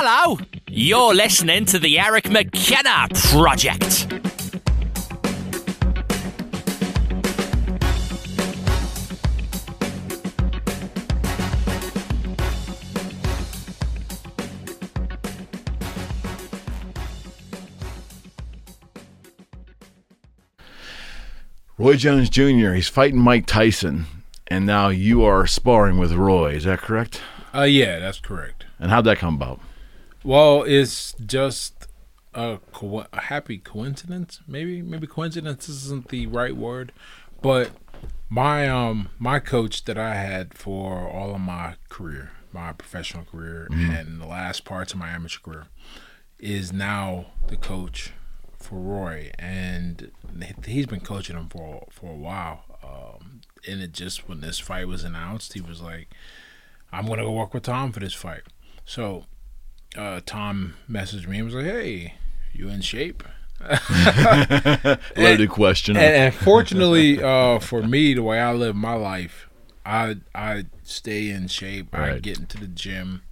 Hello, you're listening to the Eric McKenna Project. Roy Jones Jr. He's fighting Mike Tyson, and now you are sparring with Roy. Is that correct? Uh, yeah, that's correct. And how'd that come about? Well, it's just a, co- a happy coincidence. Maybe maybe coincidence isn't the right word, but my um my coach that I had for all of my career, my professional career, and the last parts of my amateur career, is now the coach for Roy, and he's been coaching him for for a while. Um, and it just when this fight was announced, he was like, "I'm gonna go work with Tom for this fight." So uh, Tom messaged me and was like, "Hey, you in shape?" Loaded question. And, and fortunately uh, for me, the way I live my life, I I stay in shape. I get into the gym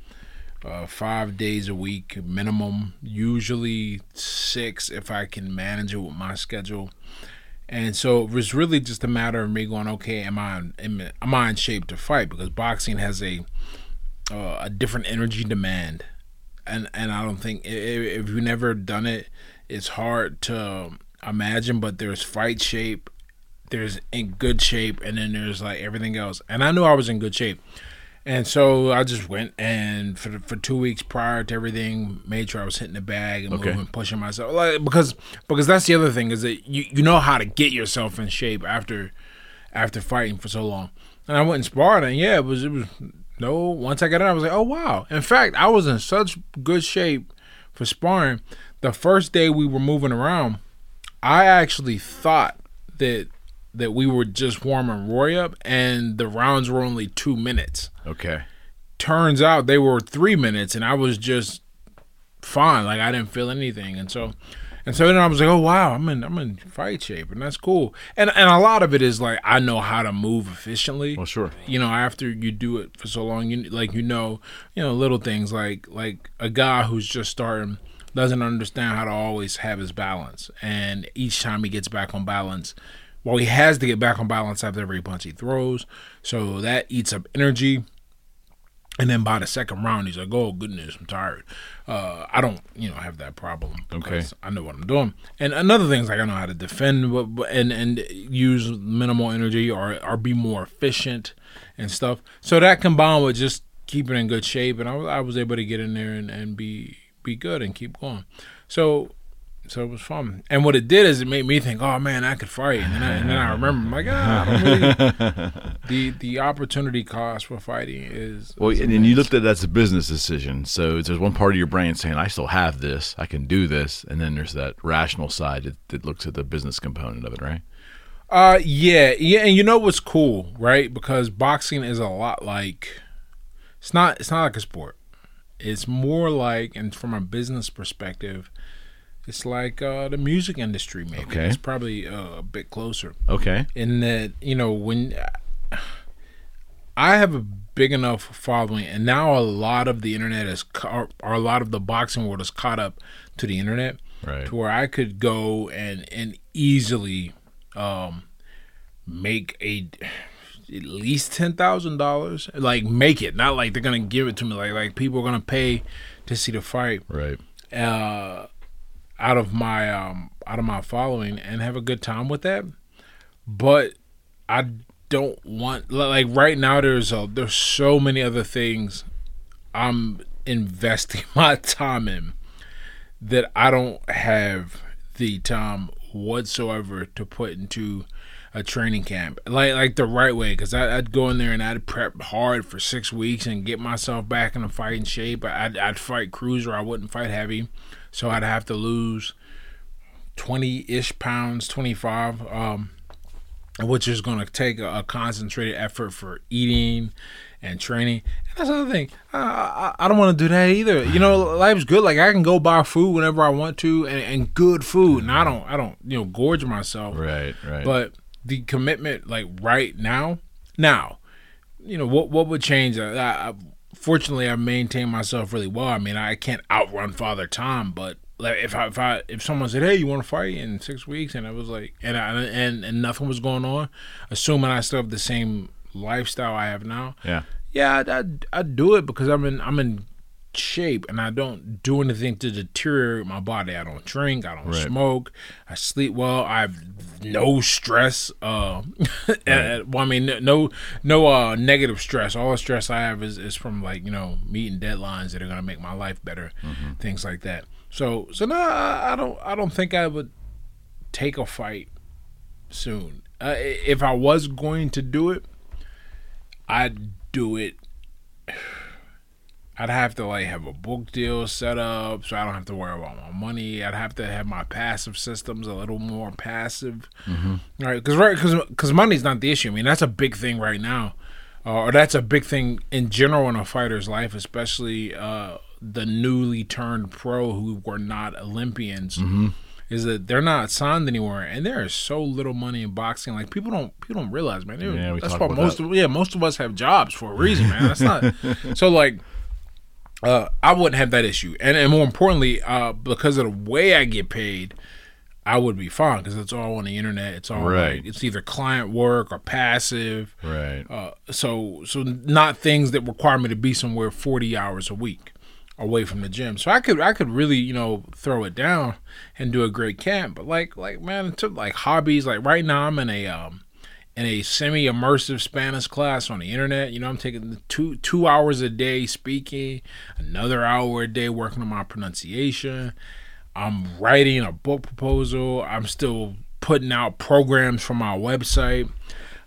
uh, five days a week minimum. Usually six if I can manage it with my schedule. And so it was really just a matter of me going, okay, am I am, I- am I in shape to fight? Because boxing has a uh, a different energy demand, and and I don't think if you've never done it, it's hard to um, imagine. But there's fight shape, there's in good shape, and then there's like everything else. And I knew I was in good shape, and so I just went and for for two weeks prior to everything, made sure I was hitting the bag and Okay. moving, pushing myself. Like because because that's the other thing is that you you know how to get yourself in shape after after fighting for so long. And I went and sparred, and yeah, it was it was no. Once I got in, I was like, oh wow. In fact, I was in such good shape for sparring. The first day we were moving around, I actually thought that that we were just warming Roy up, and the rounds were only two minutes. okay. Turns out they were three minutes, and I was just fine. Like I didn't feel anything, and so and so then I was like, oh wow, I'm in I'm in fight shape, and that's cool. And and a lot of it is like I know how to move efficiently. Well, sure. You know, after you do it for so long, you like you know, you know, little things like like a guy who's just starting doesn't understand how to always have his balance, and each time he gets back on balance. Well, he has to get back on balance after every punch he throws, so that eats up energy. And then by the second round, he's like, "Oh goodness, I'm tired." Uh, I don't, you know, have that problem. because I know what I'm doing. And another thing is like I know how to defend, but, and and use minimal energy or or be more efficient and stuff. So that combined with just keeping in good shape, and I, was- I was able to get in there and, and be be good and keep going. So so it was fun. And what it did is it made me think, oh man, I could fight. And then I, and then I remember, I'm like, ah, I really. the the opportunity cost for fighting is. Well, is and then you looked at that as a business decision. So there's one part of your brain saying, "I still have this. I can do this," and then there's that rational side that, that looks at the business component of it, right? Uh, yeah, yeah, and you know what's cool, right? Because boxing is a lot like. It's not. It's not like a sport. It's more like, and from a business perspective, it's like uh, the music industry. Maybe Okay. it's probably uh, a bit closer. Okay. in that you know when I have a big enough following, and now a lot of the internet is ca- or a lot of the boxing world is caught up to the internet, Right. to where I could go and and easily um, make a at least ten thousand dollars, like make it, not like they're gonna give it to me, like like people are gonna pay to see the fight Right. uh, out of my um, out of my following and have a good time with that. But I don't want like right now. There's a, there's so many other things I'm investing my time in that I don't have the time whatsoever to put into a training camp like like the right way because I'd go in there and I'd prep hard for six weeks and get myself back in a fighting shape I'd, I'd fight cruiser I wouldn't fight heavy so I'd have to lose 20-ish pounds 25 um which is going to take a, a concentrated effort for eating and training. And that's another thing. I, I, I don't want to do that either. You know, life's good. Like I can go buy food whenever I want to, and, and good food. And I don't, I don't, you know, gorge myself. Right. Right. But the commitment, like right now, now, you know, what what would change? I, I, fortunately, I maintained myself really well. I mean, I can't outrun Father Time, but like if I if I if someone said, "Hey, you want to fight in six weeks?" and I was like, and I, and and nothing was going on, assuming I still have the same lifestyle I have now, Yeah. yeah, I'd, I'd, I'd do it because I'm in I'm in shape and I don't do anything to deteriorate my body. I don't drink, I don't Right. smoke, I sleep well, I have no stress. Uh, and- well, I mean, no no uh, negative stress. All the stress I have is, is from like you know meeting deadlines that are gonna make my life better, things like that. So so no, I, I don't I don't think I would take a fight soon. Uh, if I was going to do it, I'd do it. I'd have to like have a book deal set up, so I don't have to worry about my money. I'd have to have my passive systems a little more passive, right? Because right, because money's not the issue. I mean, that's a big thing right now, uh, or that's a big thing in general in a fighter's life, especially uh, the newly turned pro who were not Olympians. Is that they're not signed anywhere, and there is so little money in boxing. Like people don't people don't realize, man. There- Yeah, we that's why most that. of yeah most of us have jobs for a reason, man. That's not so like uh, I wouldn't have that issue, and and more importantly, uh, because of the way I get paid, I would be fine because it's all on the internet. It's all Right. like, it's either client work or passive. Right. Uh, so so not things that require me to be somewhere forty hours a week away from the gym. So I could I could really you know throw it down and do a great camp. But like like man, it took like hobbies. Like right now I'm in a um in a semi immersive Spanish class on the internet. You know I'm taking two two hours a day speaking, another hour a day working on my pronunciation. I'm writing a book proposal. I'm still putting out programs for my website.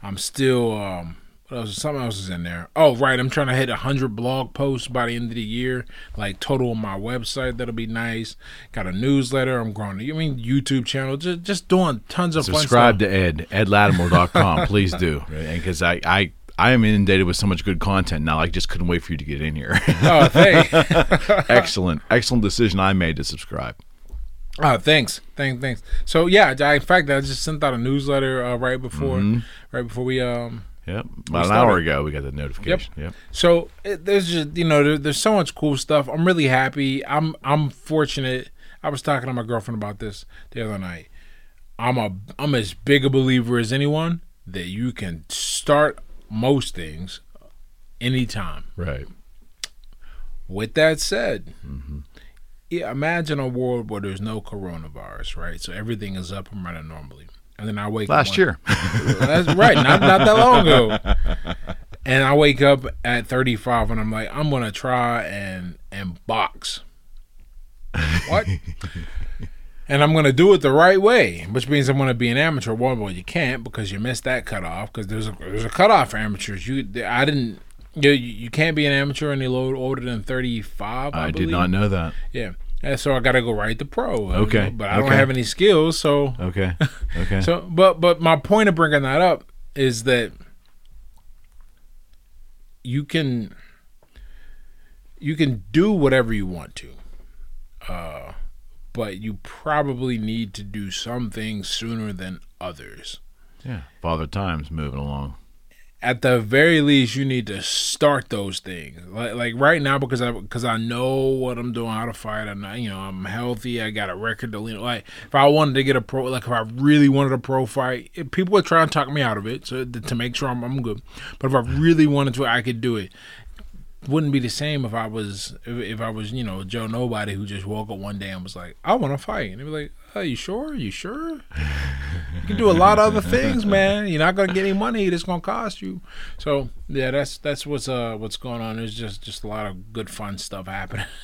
I'm still um what else? Something else is in there. Oh, right. I'm trying to hit hundred blog posts by the end of the year, like total on my website. That'll be nice. Got a newsletter. I'm growing. I mean, YouTube channel. Just just doing tons of Subscribe to Ed, edlatimer.com. Please do. and Because I, I, I am inundated with so much good content now. I just couldn't wait for you to get in here. Oh, thanks. excellent. Excellent decision I made to subscribe. Oh, thanks, thanks, thanks. So yeah, I, in fact, I just sent out a newsletter uh, right before, Mm-hmm. right before we um Yep. About an hour ago, we got the notification. Yep. So it, there's just you know there, there's so much cool stuff. I'm really happy. I'm I'm fortunate. I was talking to my girlfriend about this the other night. I'm a I'm as big a believer as anyone that you can start most things anytime. Right. With that said, mm-hmm. yeah, imagine a world where there's no coronavirus, right? So everything is up and running normally. And then I wake up Last one- year. That's right, not not that long ago. And I wake up at 35 and I'm like, I'm gonna try and and box. What? and I'm gonna do it the right way, which means I'm gonna be an amateur. Well, well, you can't because you missed that cutoff because there's a there's a cutoff for amateurs. You I didn't. You, you can't be an amateur any older than 35. I, I did not know that. Yeah. And so I got to go write the pro. Okay, But I don't have any skills, so Okay. Okay. so, but but my point of bringing that up is that you can you can do whatever you want to, uh, but you probably need to do some things sooner than others. yeah. Father Time's moving along. At the very least, you need to start those things. Like like right now, because I because I know what I'm doing, how to fight. I know you know I'm healthy. I got a record to lean. Like if I wanted to get a pro, like if I really wanted a pro fight, if people would try and talk me out of it, so to make sure I'm, I'm good. But if I really wanted to, I could do it. Wouldn't be the same if I was if, if I was you know Joe Nobody who just woke up one day and was like I want to fight and they'd be like Are you sure? you sure? You can do a lot of other things, man. You're not gonna get any money. It's gonna cost you. So yeah, that's that's what's uh what's going on. There's just just a lot of good fun stuff happening.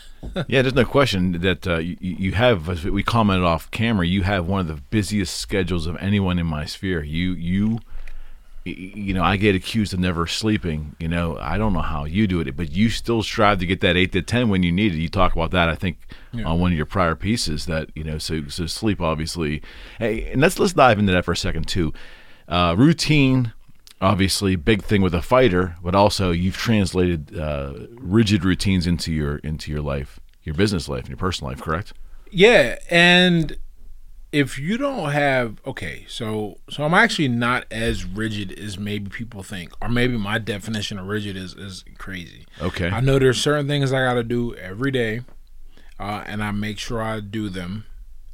Yeah, there's no question that uh, you, you have, as we commented off camera, you have one of the busiest schedules of anyone in my sphere. You, you, you know, I get accused of never sleeping. You know, I don't know how you do it, but you still strive to get that eight to ten when you need it. You talk about that, I think, on one of your prior pieces. That you know, so so sleep obviously. Hey, and let's let's dive into that for a second too. Uh, routine obviously big thing with a fighter, but also you've translated uh, rigid routines into your into your life, your business life, and your personal life. Correct? Yeah, and if you don't have okay, so so I'm actually not as rigid as maybe people think, or maybe my definition of rigid is is crazy. Okay. I know there's certain things I got to do every day, uh, and I make sure I do them.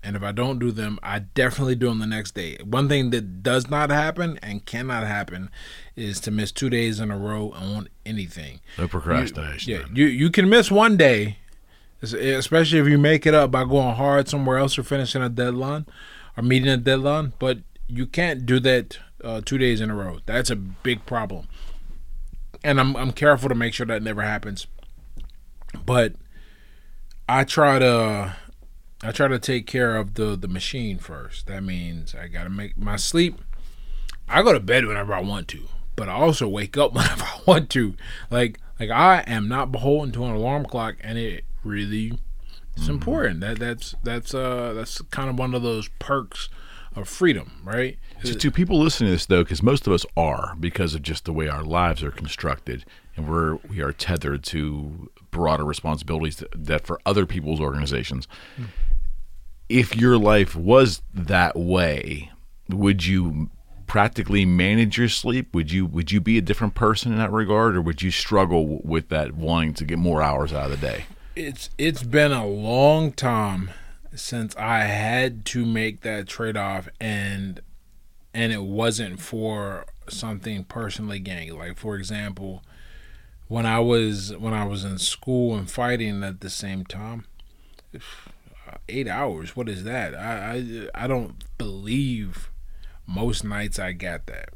And if I don't do them, I definitely do them the next day. One thing that does not happen and cannot happen is to miss two days in a row on anything. No procrastination. Yeah, you you can miss one day, especially if you make it up by going hard somewhere else or finishing a deadline or meeting a deadline. But you can't do that uh, two days in a row. That's a big problem, and I'm I'm careful to make sure that never happens. But I try to I try to take care of the the machine first. That means I got to make my sleep. I go to bed whenever I want to, but I also wake up whenever I want to. Like like I am not beholden to an alarm clock, and it really it's important. That that's that's uh that's kind of one of those perks of freedom, right? So, to people listening to this, though, because most of us are, because of just the way our lives are constructed, and we're we are tethered to broader responsibilities that, that for other people's organizations. If your life was that way, would you practically manage your sleep? Would you would you be a different person in that regard, or would you struggle with that wanting to get more hours out of the day? It's it's been a long time since I had to make that trade off and and it wasn't for something personally gaining. Like for example, when I was when I was in school and fighting at the same time, eight hours. What is that? I I, I don't believe most nights I got that.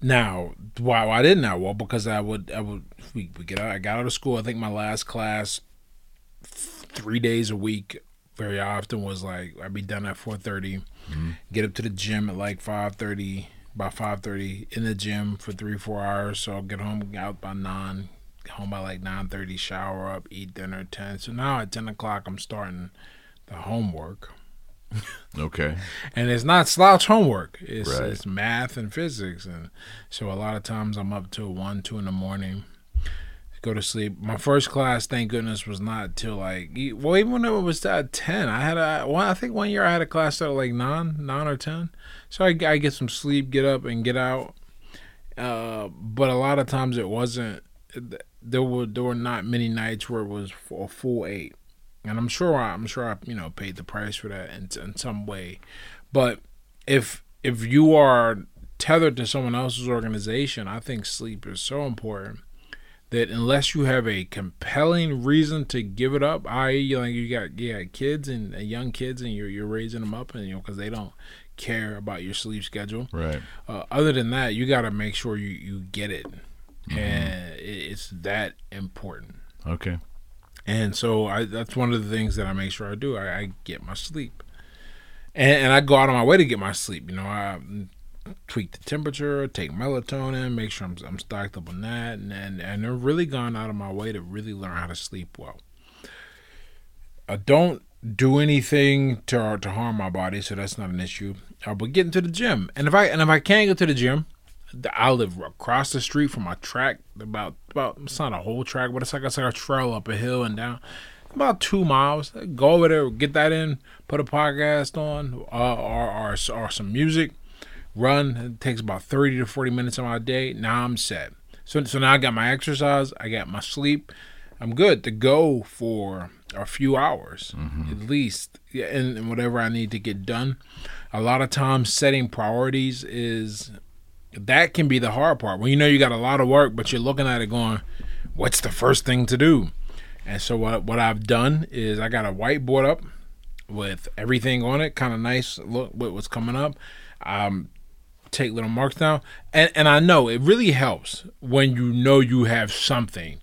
Now, why, why didn't I? Well, because I would, I would, we, we get out, I got out of school. I think my last class, three days a week, very often was like I'd be done at four mm-hmm. get up to the gym at like five thirty, by five thirty in the gym for three four hours. So I'll get home out by nine, home by like nine thirty, shower up, eat dinner at ten. So now at ten o'clock I'm starting the homework Okay. and it's not slouch homework. It's Right. it's math and physics, and so a lot of times I'm up till one, two in the morning. Go to sleep. My first class, thank goodness, was not till like well, even when it was at ten. I had a well, I think one year I had a class at like nine, nine or ten. So I, I get some sleep, get up, and get out. Uh, but a lot of times it wasn't. There were there were not many nights where it was a full eight and I'm sure I, I'm sure I you know paid the price for that in, in some way. But if if you are tethered to someone else's organization, I think sleep is so important that unless you have a compelling reason to give it up, i.e., like you got you got kids and uh, young kids, and you're you're raising them up, and you know because they don't care about your sleep schedule. Right. Uh, other than that, you got to make sure you you get it, and it, it's that important. Okay. And so I, that's one of the things that I make sure I do. I, I get my sleep, and, and I go out of my way to get my sleep. You know, I tweak the temperature, take melatonin, make sure I'm, I'm stocked up on that, and and and I've really gone out of my way to really learn how to sleep well. I don't do anything to to harm my body, so that's not an issue. Uh, but getting to the gym, and if I and if I can't get to the gym, I live across the street from my track. About about it's not a whole track, but it's like it's like a trail up a hill and down. About two miles. Go over there, get that in, put a podcast on, uh, or, or or some music. Run. It takes about thirty to forty minutes of my day. Now I'm set. So so now I got my exercise. I got my sleep. I'm good to go for a few hours at least, yeah, and, and whatever I need to get done. A lot of times, setting priorities is that can be the hard part when you know you got a lot of work, but you're looking at it going, "What's the first thing to do?" And so what what I've done is I got a whiteboard up with everything on it, kind of nice look with what's coming up. Um, take little marks down, and and I know it really helps when you know you have something.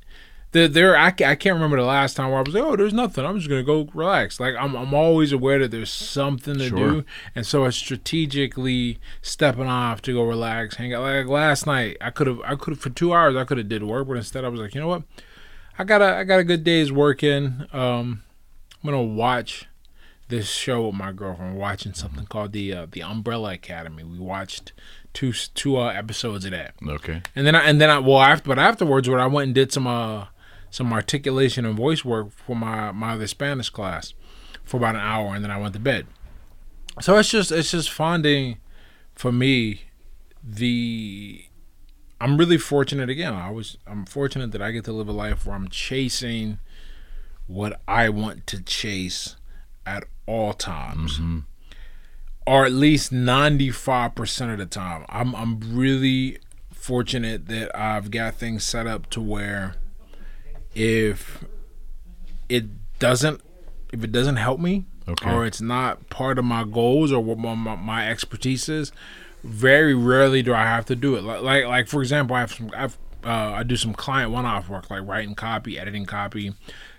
There, there I, I can't remember the last time where I was like, oh, there's nothing. I'm just gonna go relax. Like I'm, I'm always aware that there's something to Sure. do, and so I strategically stepping off to go relax, hang out. Like last night, I could have, I could have for two hours, I could have did work, but instead I was like, you know what, I got a, I got a good day's work in. Um, I'm gonna watch this show with my girlfriend. We're watching something called the uh, the Umbrella Academy. We watched two two uh, episodes of that. Okay. And then I, and then I well after but afterwards what I went and did some uh some articulation and voice work for my my other Spanish class for about an hour and then I went to bed. so it's just it's just finding for me the I'm really fortunate again. I was I'm fortunate that I get to live a life where I'm chasing what I want to chase at all times. Mm-hmm. Or at least 95% of the time. I'm I'm really fortunate that I've got things set up to where if it doesn't if it doesn't help me Okay. or it's not part of my goals or what my, my, my expertise is very rarely do i have to do it. Like like, like for example i have some i've uh, i do some client one-off work like writing copy editing copy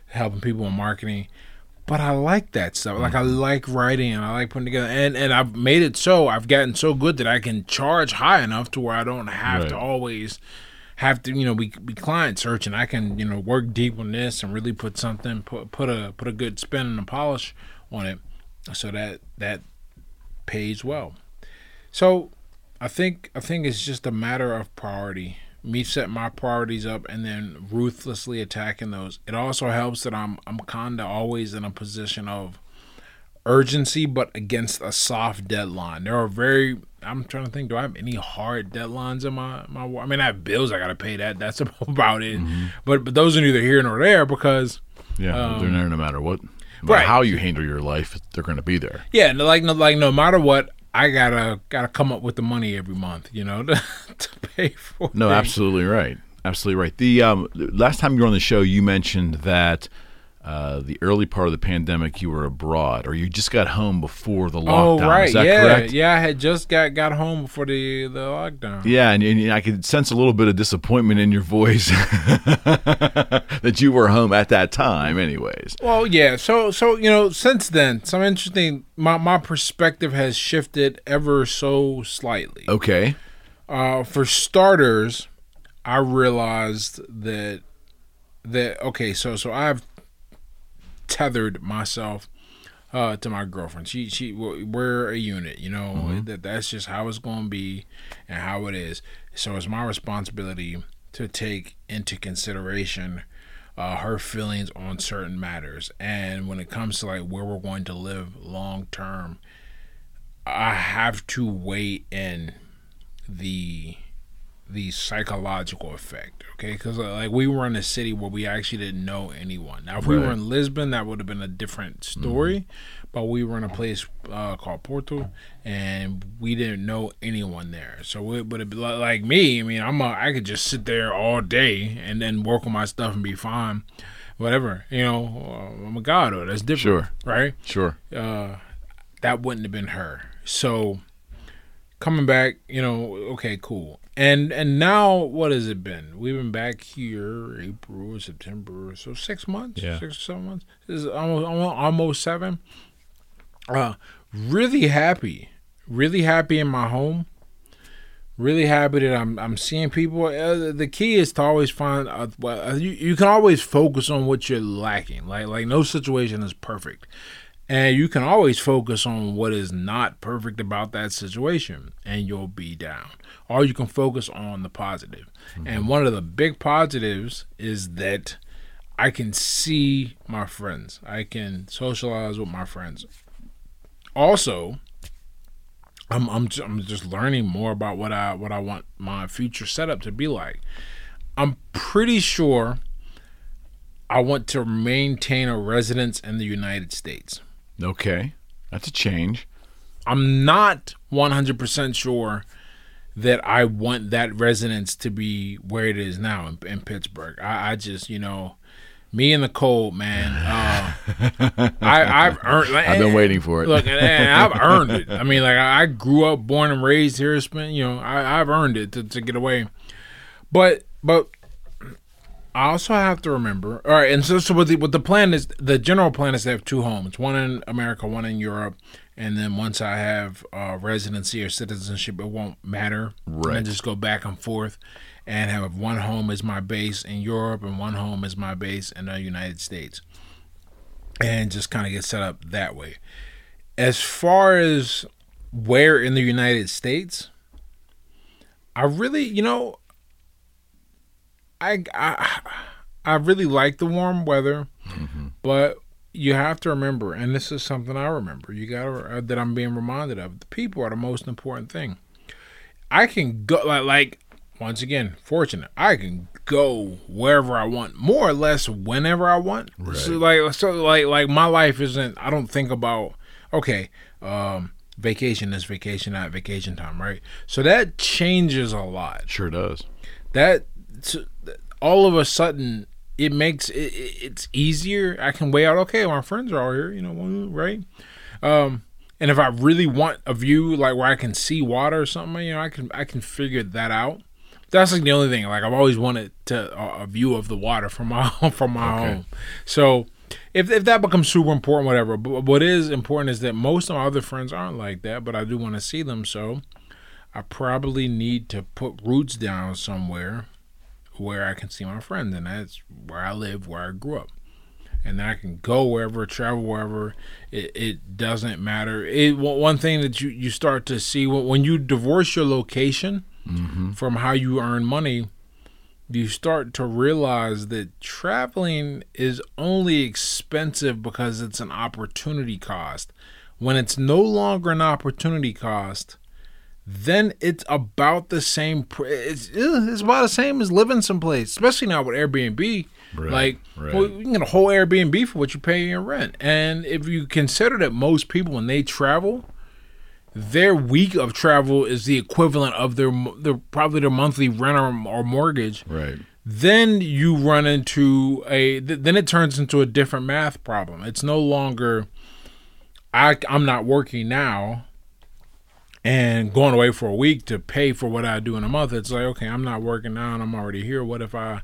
helping people in marketing. But i like that stuff. Like i like writing and i like putting together. And and i've made it so i've gotten so good that i can charge high enough to where i don't have Right. to always have to you know be, be client searching i can you know work deep on this and really put something put put a put a good spin and a polish on it. So that that pays well. So i think i think it's just a matter of priority. Me setting my priorities up and then ruthlessly attacking those. It also helps that i'm i'm kind of always in a position of urgency but against a soft deadline. There are very i'm trying to think do i have any hard deadlines in my my i mean i have bills i gotta pay that that's about it but but those are neither here nor there because Yeah, they're there no matter what. No Um, right. how you handle your life, they're going to be there. Yeah, no, like no, like no matter what, I gotta gotta come up with the money every month, you know, to, to pay for. No, things. absolutely right. Absolutely right. The um, last time you were on the show, you mentioned that uh, the early part of the pandemic you were abroad, or you just got home before the lockdown. Oh right, Is that yeah, correct? yeah. I had just got got home before the the lockdown. Yeah, and, and I could sense a little bit of disappointment in your voice that you were home at that time, anyways. Well, yeah. So so you know, since then, some interesting. My my perspective has shifted ever so slightly. Okay. Uh, for starters, I realized that that okay, so so I've tethered myself uh, to my girlfriend. She she we're a unit, you know. That that's just how it's going to be and how it is. So it's my responsibility to take into consideration uh, her feelings on certain matters. And when it comes to like where we're going to live long term, I have to weigh in the the psychological effect okay because like we were in a city where we actually didn't know anyone now if we were in lisbon that would have been a different story but we were in a place uh, called porto and we didn't know anyone there so it would have been like me i mean i'm a, i could just sit there all day and then work on my stuff and be fine whatever you know uh, i'm a god or that's different Sure. right Sure. uh, that wouldn't have been her. So coming back, you know, okay, cool. And and now what has it been? We've been back here April, September, so six months, Yeah. six or seven months. This is almost almost, almost seven. Uh, really happy, really happy in my home. Really happy that I'm I'm seeing people. Uh, the key is to always find. Uh, well, uh, you you can always focus on what you're lacking. Like like no situation is perfect, and you can always focus on what is not perfect about that situation, and you'll be down. Or you can focus on the positive. Mm-hmm. And one of the big positives is that I can see my friends. I can socialize with my friends. Also, I'm I'm I'm just learning more about what I what I want my future setup to be like. I'm pretty sure I want to maintain a residence in the United States. Okay. That's a change. I'm not 100% sure that I want that residence to be where it is now in, in Pittsburgh. I, I just, you know, me in the cold, man. Uh, I, I've earned. I've been eh, waiting for it. Look, and, and I've earned it. I mean, like I I grew up, born and raised here. Spent, you know, I, I've earned it to, to get away. But, but I also have to remember. All right, and so so what the what the plan is, the general plan is to have two homes, one in America, one in Europe, and then once I have uh, residency or citizenship, it won't matter. Right. And just go back and forth, and have one home as my base in Europe and one home as my base in the United States, and just kind of get set up that way. As far as where in the United States, I really, you know, I I I really like the warm weather, but you have to remember, and this is something I remember. You got uh, that I'm being reminded of. The people are the most important thing. I can go like like once again, fortunate. I can go wherever I want, more or less whenever I want. Right. So like so like like my life isn't. I don't think about okay. um Vacation is vacation, not vacation time, right? So that changes a lot Sure does. that all of a sudden it makes it, it- it's easier. I can weigh out. Okay, my friends are all here, you know, right? Um, and if I really want a view like where I can see water or something, you know, I can I can figure that out. That's like the only thing. Like I've always wanted to a, a view of the water from my from my Okay. home. So if if that becomes super important, whatever. But what is important is that most of my other friends aren't like that. But I do want to see them. So I probably need to put roots down somewhere where I can see my friends, and that's where I live, where I grew up. And I can go wherever, travel wherever. It, it doesn't matter. It one thing that you, you start to see when, when you divorce your location mm-hmm. from how you earn money, you start to realize that traveling is only expensive because it's an opportunity cost. When it's no longer an opportunity cost, then it's about the same. pr- It's it's about the same as living someplace, especially now with Airbnb. Right, like, right. well, you can get a whole Airbnb for what you pay in rent. And if you consider that most people, when they travel, their week of travel is the equivalent of their their probably their monthly rent or, or mortgage Right. then you run into a th- then it turns into a different math problem it's no longer i i'm not working now and going away for a week to pay for what i do in a month it's like okay i'm not working now and i'm already here. What if i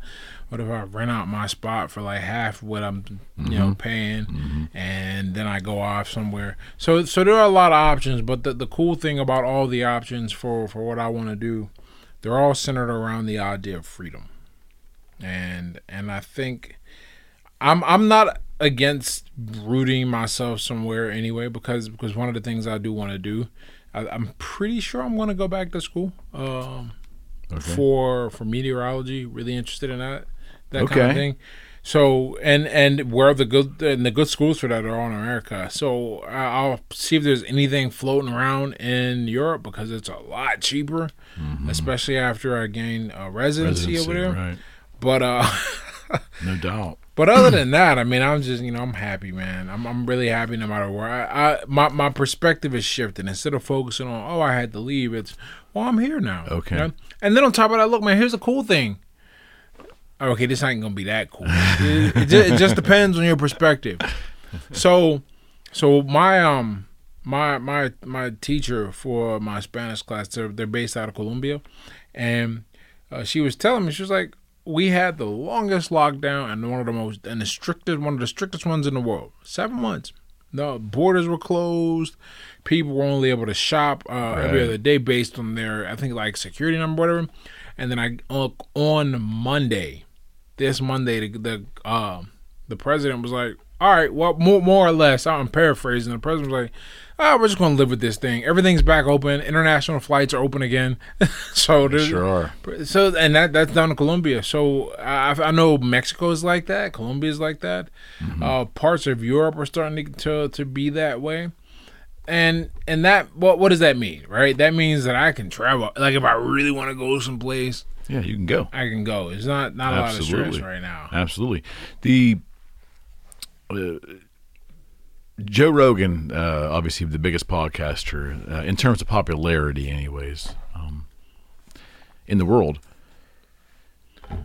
what if i rent out my spot for like half what i'm you mm-hmm. know paying mm-hmm. and then i go off somewhere? So so there are a lot of options but the, the cool thing about all the options for for what i want to do they're all centered around the idea of freedom. And and I think I'm I'm not against rooting myself somewhere anyway because because one of the things I do want to do I, I'm pretty sure I'm going to go back to school um, Okay. for for meteorology. Really interested in that that kind of thing. So and and where the good and the good schools for that are all in America. So I- I'll see if there's anything floating around in Europe because it's a lot cheaper, especially after I gain a residency, over there. Right. But uh, No doubt. But other than that, I mean, I'm just you know I'm happy, man. I'm I'm really happy no matter where. I, I my my perspective is shifting. Instead of focusing on oh I had to leave, it's well I'm here now. Okay. you know? And then on top of that, look, man, here's a cool thing. Okay, this ain't gonna be that cool. it, it, just, it just depends on your perspective. So, so my um my my my teacher for my Spanish class, they're, they're based out of Colombia, and uh, she was telling me she was like, we had the longest lockdown and one of the most and the strictest one of the strictest ones in the world. Seven months. The borders were closed. People were only able to shop uh, every other day based on their I think like security number, whatever. And then I on, on Monday, this Monday, the the uh, the president was like, "All right, well, more more or less." I'm paraphrasing. The president was like, "Oh, we're just gonna live with this thing. Everything's back open. International flights are open again." so there's Sure so and that that's down in Colombia. So I, I know Mexico is like that. Colombia is like that. Uh, parts of Europe are starting to, to to be that way. And and that what what does that mean, right? That means that I can travel. Like if I really want to go someplace, Yeah, you can go. I can go. It's not not a lot of stress right now. Absolutely. The uh, Joe Rogan, uh, obviously the biggest podcaster uh, in terms of popularity, anyways, um, in the world.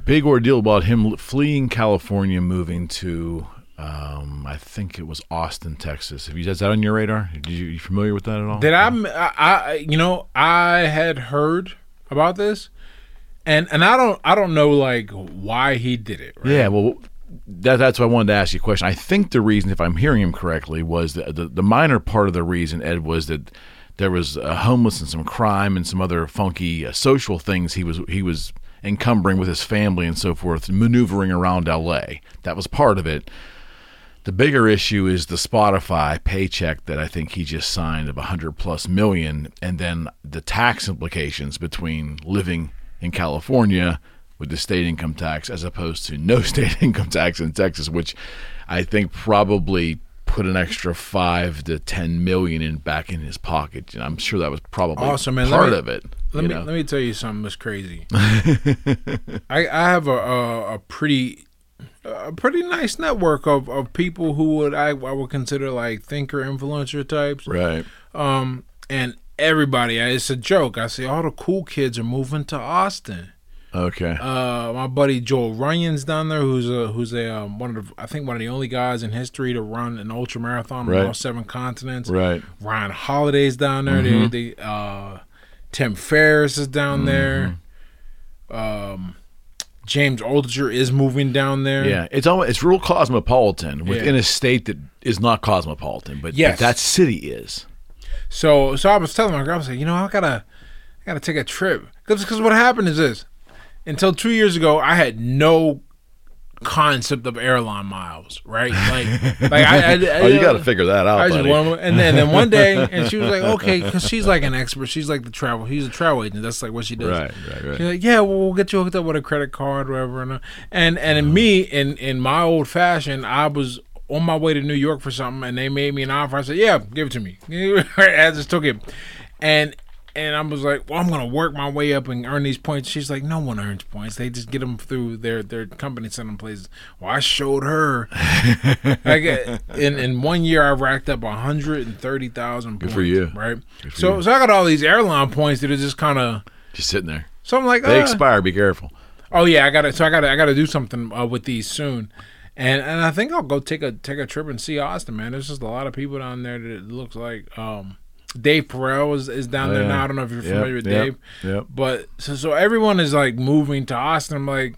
Big ordeal about him fleeing California, moving to, um, I think it was Austin, Texas. Have you is that on your radar? Did you, you familiar with that at all? Did I, I? I you know I had heard about this, and and I don't I don't know like why he did it. Right? Yeah, well, that, that's why I wanted to ask you a question. I think the reason, if I'm hearing him correctly, was that the, the minor part of the reason, Ed, was that there was uh, homeless and some crime and some other funky uh, social things he was he was encumbering with his family and so forth, maneuvering around L.A. That was part of it. The bigger issue is the Spotify paycheck that I think he just signed of 100 plus million, and then the tax implications between living in California with the state income tax as opposed to no state income tax in Texas, which I think probably put an extra five to ten million in back in his pocket. And I'm sure that was probably Awesome, man. Part me- of it. Let me know? let me tell you something that's crazy. I I have a, a a pretty a pretty nice network of, of people who would I, I would consider like thinker influencer types. right. Um and everybody it's a joke. I say all the cool kids are moving to Austin. Okay. Uh, my buddy Joel Runyon's down there, who's a who's a um, one of the, I think one of the only guys in history to run an ultra marathon Right. on all seven continents. right. Ryan Holiday's down there. Mm-hmm. They, they uh, Tim Ferriss is down there. Mm-hmm. Um, James Altucher is moving down there. Yeah, it's almost it's real cosmopolitan within Yeah. a state that is not cosmopolitan, but Yes. that city is. So so I was telling my girl, I was like, you know, I gotta I gotta take a trip because what happened is this. Until two years ago, I had no concept of airline miles, right? Like, like I, I, I Oh, you got to figure that out, I buddy. want, and then then one day, and she was like, okay, because she's like an expert. She's like the travel. He's a travel agent. That's like what she does. Right, right, right. She's like, yeah, well, we'll get you hooked up with a credit card, whatever. And uh, and, and in me, in in my old fashion, I was on my way to New York for something, and they made me an offer. I said, yeah, give it to me. I just took it, and. And I was like, "Well, I'm gonna work my way up and earn these points." She's like, "No one earns points; they just get them through their their company send them places." Well, I showed her I get in in one year I racked up hundred and thirty thousand points. for you. right? for So you. so I got all these airline points that are just kind of. Just sitting there. So I'm like, They uh, expire. Be careful. oh yeah, I got to So I got to I got to do something uh, with these soon, and and I think I'll go take a take a trip and see Austin, man. There's just a lot of people down there that it looks like. Um, Dave Perell is, is down there Yeah. now. I don't know if you're Yep, familiar with yep, Dave, Yep. but so so everyone is like moving to Austin. I'm like,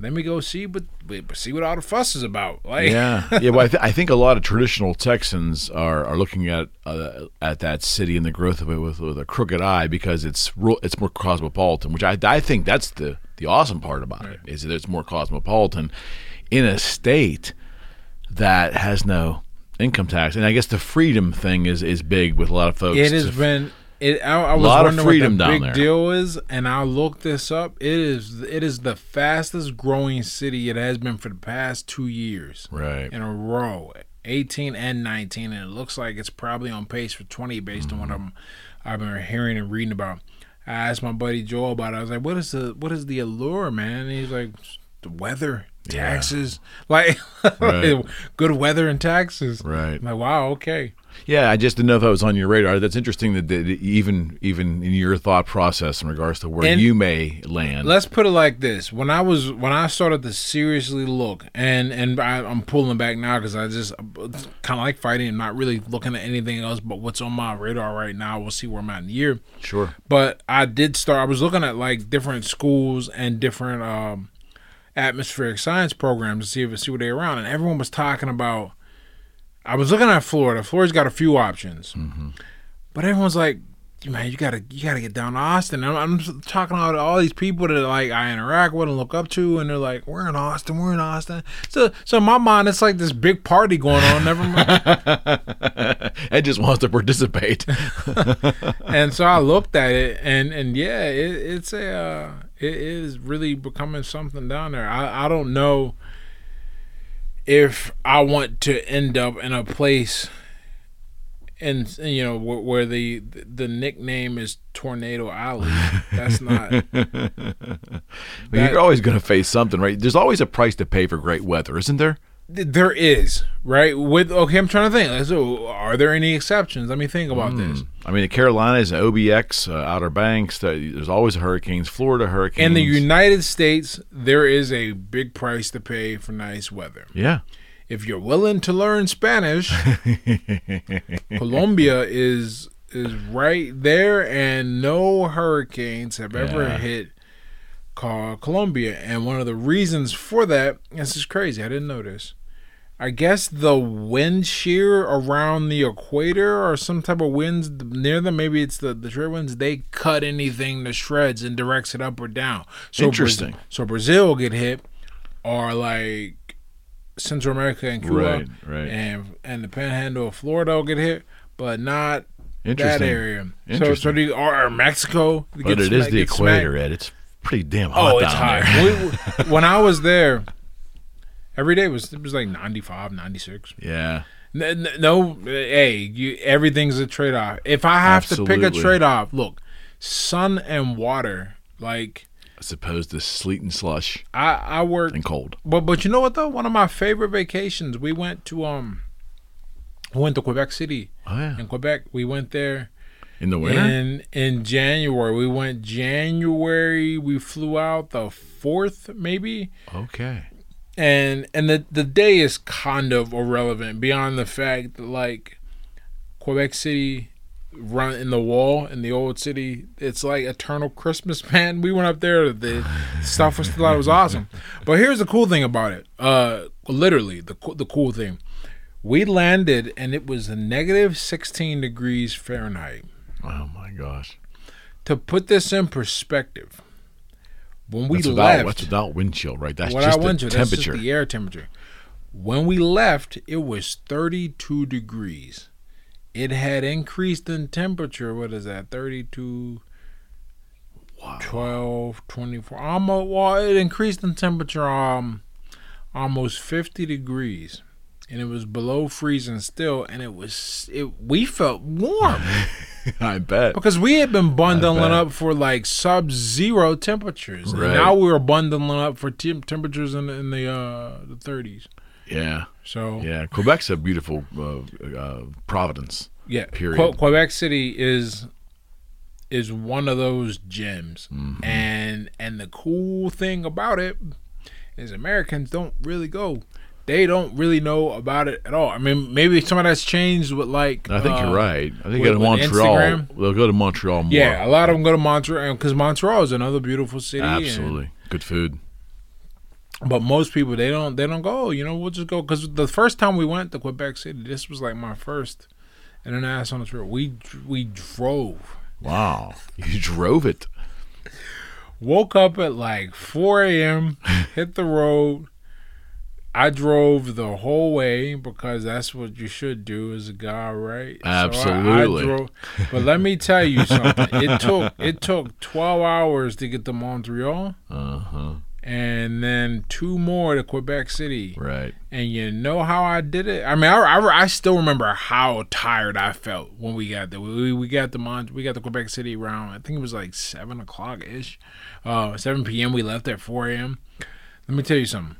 let me go see, but see what all the fuss is about. Like, Yeah, yeah. Well, I, th- I think a lot of traditional Texans are, are looking at uh, at that city and the growth of it with, with a crooked eye because it's ru- it's more cosmopolitan, which I, I think that's the the awesome part about it is that it's more cosmopolitan in a state that has no income tax, and I guess the freedom thing is is big with a lot of folks. It has to- been. It, I, I was Lot of freedom what the big there. deal is, and I looked this up. It is it is the fastest growing city it has been for the past two years right. in a row, eighteen and nineteen, and it looks like it's probably on pace for twenty based on what mm-hmm. I'm I've been hearing and reading about. I asked my buddy Joel about it. I was like, "What is the what is the allure, man?" And he's like, "The weather, taxes, like Right. good weather and taxes." Right. I'm like, wow, okay. Yeah, I just didn't know if that was on your radar. That's interesting that, that even even in your thought process in regards to where And- you may land. Let's put it like this: when I was when I started to seriously look, and and I, I'm pulling back now because I just kind of like fighting and not really looking at anything else but what's on my radar right now. We'll see where I'm at in the year. sure. But I did start. I was looking at like different schools and different um, atmospheric science programs to see if see what they're around, and everyone was talking about. I was looking at Florida. Florida's got a few options, mm-hmm. but everyone's like, "Man, you gotta you gotta get down to Austin." I'm, I'm talking about all these people that like I interact with and look up to, and they're like, "We're in Austin. We're in Austin." So so in my mind, it's like this big party going on. Never mind. Ed just wants to participate. and so I looked at it, and and yeah, it, it's a uh, it is really becoming something down there. I I don't know if I want to end up in a place, and you know where, where the the nickname is Tornado Alley. That's not. But You're always going to face something, right? There's always a price to pay for great weather, isn't there? There is right with okay. I'm trying to think. So, are there any exceptions? Let me think about this. I mean, the Carolinas, and OBX, uh, Outer Banks. There's always hurricanes. Florida hurricanes. In the United States, there is a big price to pay for nice weather. yeah, if you're willing to learn Spanish, Colombia is is right there, and no hurricanes have ever Yeah. hit Colombia. And one of the reasons for that, this is crazy. I didn't know this. I guess the wind shear around the equator or some type of winds near them, maybe it's the, the trade winds, they cut anything to shreds and directs it up or down. So Interesting. so Brazil will get hit, or like Central America and Cuba, Right, right. and and the Panhandle of Florida will get hit, but not that Interesting. area. So so Interesting. the or, or Mexico. but it is the gets smacked. equator, Ed. It's pretty damn oh, hot Oh, it's hot. We- when I was there, Every day was it was like 95, 96. Yeah. N- n- No, hey, you, everything's a trade off. If I have to pick a trade off, look, sun and water. Like As opposed to sleet and slush I, I work, and cold. but but you know what though? One of my favorite vacations. We went to um, we went to Quebec City Oh yeah. in Quebec. We went there In the winter. in in January. We went January. We flew out the fourth, maybe. okay. and and the the day is kind of irrelevant beyond the fact that like Quebec City run in the wall in the old city it's like eternal christmas man we went up there the stuff was still out it was awesome but here's the cool thing about it uh literally the the cool thing we landed and it was a negative 16 degrees fahrenheit Oh my gosh. to put this in perspective when we That's left without, that's without wind chill, right? That's what just I the temperature. just the air temperature. When we left, it was 32 degrees. It had increased in temperature. What is that? 32, Wow. 12, 24. Almost, well, it increased in temperature um, almost 50 degrees. And it was below freezing still. And it was, it. we felt warm. I bet. Because we had been bundling up for like sub-zero temperatures, Right. and now we were bundling up for temp- temperatures in, in the uh, the 30s. Yeah. So yeah. Quebec's a beautiful uh, uh, providence. Yeah, period. Que- Quebec City is is one of those gems, Mm-hmm. and and the cool thing about it is Americans don't really go. They don't really know about it at all. I mean, maybe some of that's changed with like. I think uh, you're right. I think with- Montreal, Instagram. they'll go to Montreal more. Yeah, a lot of them go to Montreal because Montreal is another beautiful city. and- Absolutely. Good food. But most people they don't they don't go. You know, we'll just go because the first time we went to Quebec City, this was like my first international trip. We we drove, Wow. You drove it. woke up at like four a.m., hit the road. I drove the whole way because that's what you should do as a guy, right? So I- I Absolutely. drove- but let me tell you something. It took it took twelve hours to get to Montreal, Uh huh. And then two more to Quebec City. Right. And you know how I did it? I mean, I, I, I still remember how tired I felt when we got there. We, we got the Mont, we got the Quebec City around I think it was like seven o'clock ish, uh, seven p.m. We left at four a.m. Let me tell you something.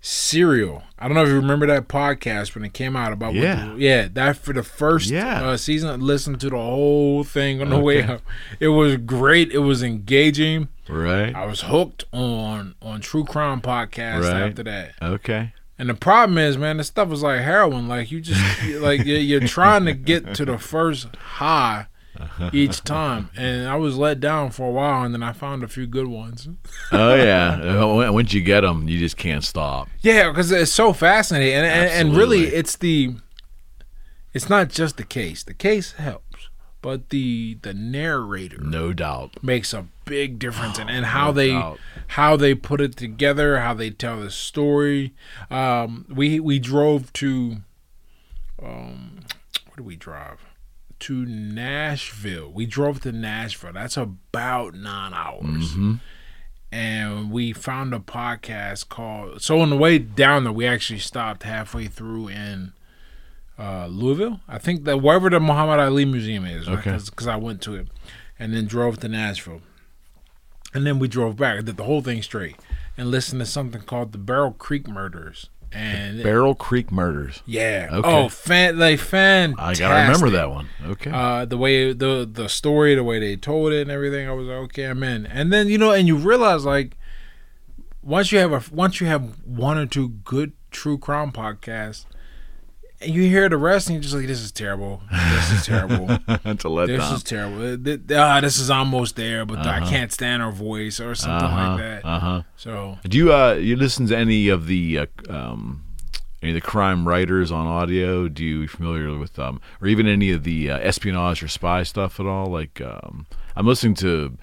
Serial. I don't know if you remember that podcast when it came out about what Yeah. the- yeah that for the first Yeah. uh, season. I listened to the whole thing on the way up. It was great. It was engaging. Right. I was hooked on on true crime podcasts Right. after that. Okay. And the problem is, man, this stuff is like heroin. Like you just like you're, you're trying to get to the first high each time, and I was let down for a while, and then I found a few good ones. Oh yeah. Uh, Once you get them, you just can't stop. Yeah, because it's so fascinating, and, and and really, it's the it's not just the case. The case helps, but the the narrator No doubt. makes a big difference in and how they doubt. how they put it together, how they tell the story. Um, we we drove to um, where do we drive? To Nashville. We drove to Nashville. That's about nine hours. And we found a podcast called. So on the way down there, we actually stopped halfway through in uh, Louisville. I think that wherever the Muhammad Ali Museum is, Okay. because I went to it, and then drove to Nashville, and then we drove back. I did the whole thing straight and listened to something called the Barrel Creek Murders. And Barrel Creek Murders. yeah, Okay. oh, fan, they fan. I gotta remember that one. Okay. Uh, the way the the story, the way they told it, and everything, I was like, okay, I'm in. And then you know, and you realize like once you have a once you have one or two good true crime podcasts, and you hear the rest, and you're just like, this is terrible. This is terrible. That's a letdown. this is terrible. Ah, this is almost there, but I can't stand her voice or something uh-huh. like that. Uh huh. So Do you uh you listen to any of the uh, um any of the crime writers on audio? Do you familiar with um or even any of the uh, espionage or spy stuff at all? Like um I'm listening to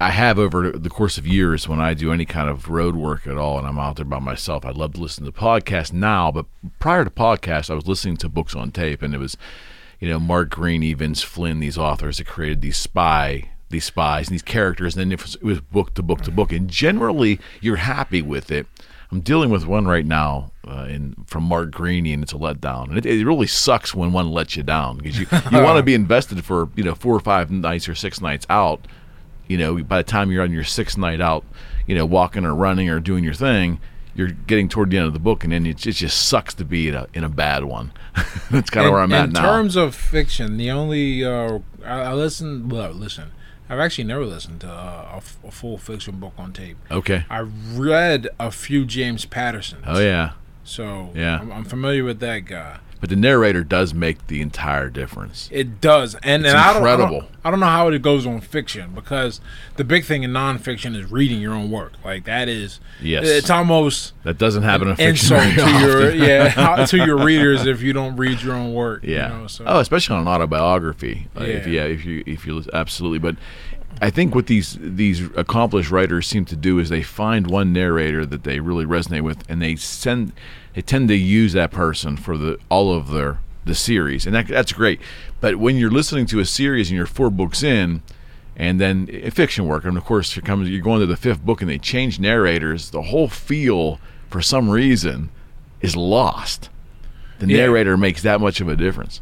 I have over the course of years when I do any kind of road work at all and I'm out there by myself. I love to listen to podcasts now, but prior to podcasts I was listening to books on tape and it was you know, Mark Greaney, Vince Flynn, these authors that created these spy, these spies, and these characters, and then it was, it was book to book to book, and generally you're happy with it I'm dealing with one right now uh, in from Mark Greaney, and it's a letdown. And it, it really sucks when one lets you down because you, you want to be invested for you know four or five nights or six nights out. You know, by the time you're on your sixth night out, you know, walking or running or doing your thing, you're getting toward the end of the book, and then it, it just sucks to be in a in a bad one. That's kind of where I'm at now. in terms of fiction, the only uh, I, I listen. Well, listen, I've actually never listened to uh, a, f- a full fiction book on tape. okay. I read a few James Pattersons. Oh yeah. So Yeah. I'm, I'm familiar with that guy. But the narrator does make the entire difference. It does, and, It's and I don't, I incredible. don't, I don't know how it goes on fiction because the big thing in nonfiction is reading your own work. Like that is, Yes. it's almost That doesn't happen in fiction. insult to your yeah to your readers if you don't read your own work. you Yeah. know, so. Oh, especially on an autobiography. Like, If, Yeah. yeah. If you if you absolutely, but I think what these these accomplished writers seem to do is they find one narrator that they really resonate with, and they send they tend to use that person for the all of their the series, and that, that's great. But when you're listening to a series and you're four books in. And then i- fiction work, and of course, here comes you're going to the fifth book, and they change narrators. The whole feel, for some reason, is lost. The Yeah. narrator makes that much of a difference.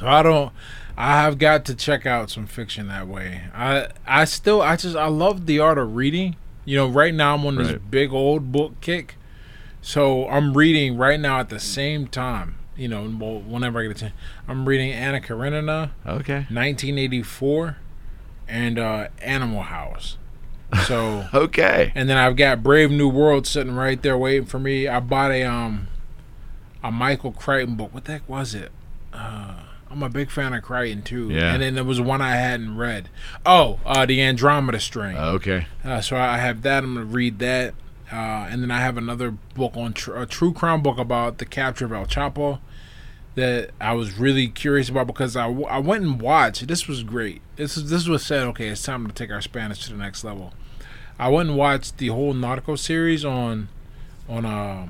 I don't. I have got to check out some fiction that way. I I still I just I love the art of reading. You know, right now I'm on this big old book kick, so I'm reading right now at the same time. You know, well, whenever I get a chance, I'm reading Anna Karenina, Okay. 1984, and uh, Animal House. So. Okay. And then I've got Brave New World sitting right there waiting for me. I bought a um a Michael Crichton book. What the heck was it? Uh, I'm a big fan of Crichton too. Yeah. And then there was one I hadn't read. Oh, uh, the Andromeda Strain. Okay. Uh, so I have that. I'm gonna read that. Uh, and then I have another book on tr- a true crime book about the capture of El Chapo that I was really curious about because I, w- I went and watched. This was great. This is this was said. Okay, it's time to take our Spanish to the next level. I went and watched the whole Narco series on on uh,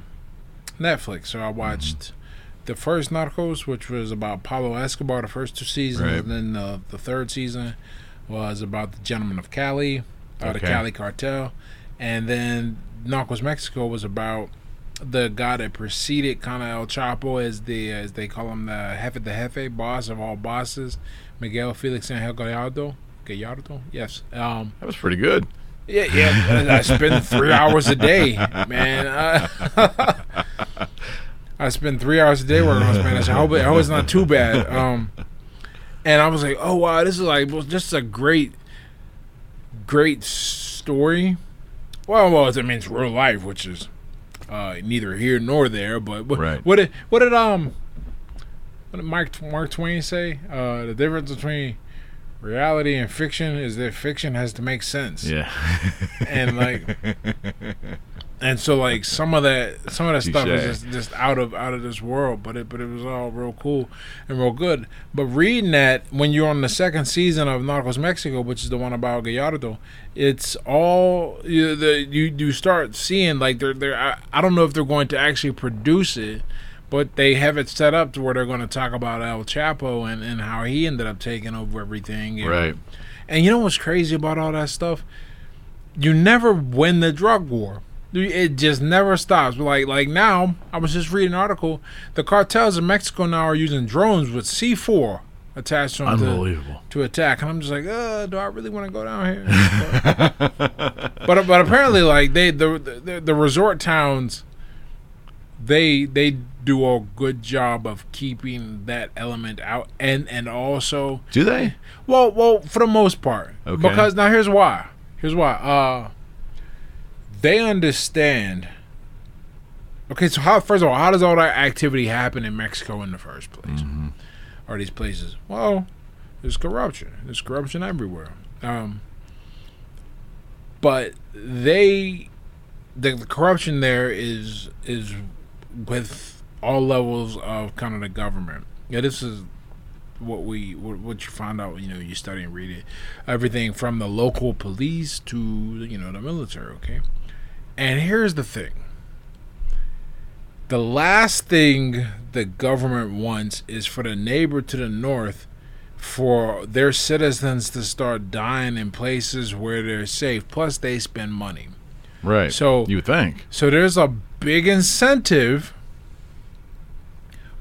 Netflix. So I watched the first Narcos, which was about Pablo Escobar, the first two seasons, Right. and then the, the third season was about the Gentleman of Cali, uh, the Cali cartel, and then Narcos Mexico was about the guy that preceded kind of El Chapo as the as they call him the jefe de jefe, boss of all bosses, Miguel Felix Angel Gallardo. Gallardo, yes. Um, That was pretty good. yeah, yeah. I spend three hours a day, man. I, I spend three hours a day working on Spanish. I hope, it, I hope it's not too bad. Um, and I was like, oh wow, this is like just a great, great story. Well, well, I mean, it's real life, which is uh, neither here nor there. But what, Right. what did what did um what did Mark Mark Twain say? Uh, the difference between reality and fiction is that fiction has to make sense Yeah. and like and so like some of that some of that stuff is just, just out of out of this world but it but it was all real cool and real good but reading that when you're on the second season of Narcos Mexico which is the one about Gallardo it's all you the you you start seeing like they're they're I, I don't know if they're going to actually produce it but they have it set up to where they're going to talk about El Chapo and, and how he ended up taking over everything and, right. and you know what's crazy about all that stuff? You never win the drug war. It just never stops. Like like now, I was just reading an article. The cartels in Mexico now are using drones with C four attached to them to, Unbelievable. to attack, and I'm just like, uh, do I really want to go down here? but, but but apparently, like they the, the the resort towns, they they do a good job of keeping that element out, and and also Do they? well, well, for the most part. Okay. Because now here's why. Here's why. Uh they understand. Okay, so how first of all, how does all that activity happen in Mexico in the first place? Are these places? Well, there's corruption. There's corruption everywhere. Um but they the, the corruption there is is with all levels of kind of the government. Yeah, this is what we what you find out you know you study and read it everything from the local police to you know the military okay and here's the thing the last thing the government wants is for the neighbor to the north for their citizens to start dying in places where they're safe plus they spend money Right. So you think. so there's a big incentive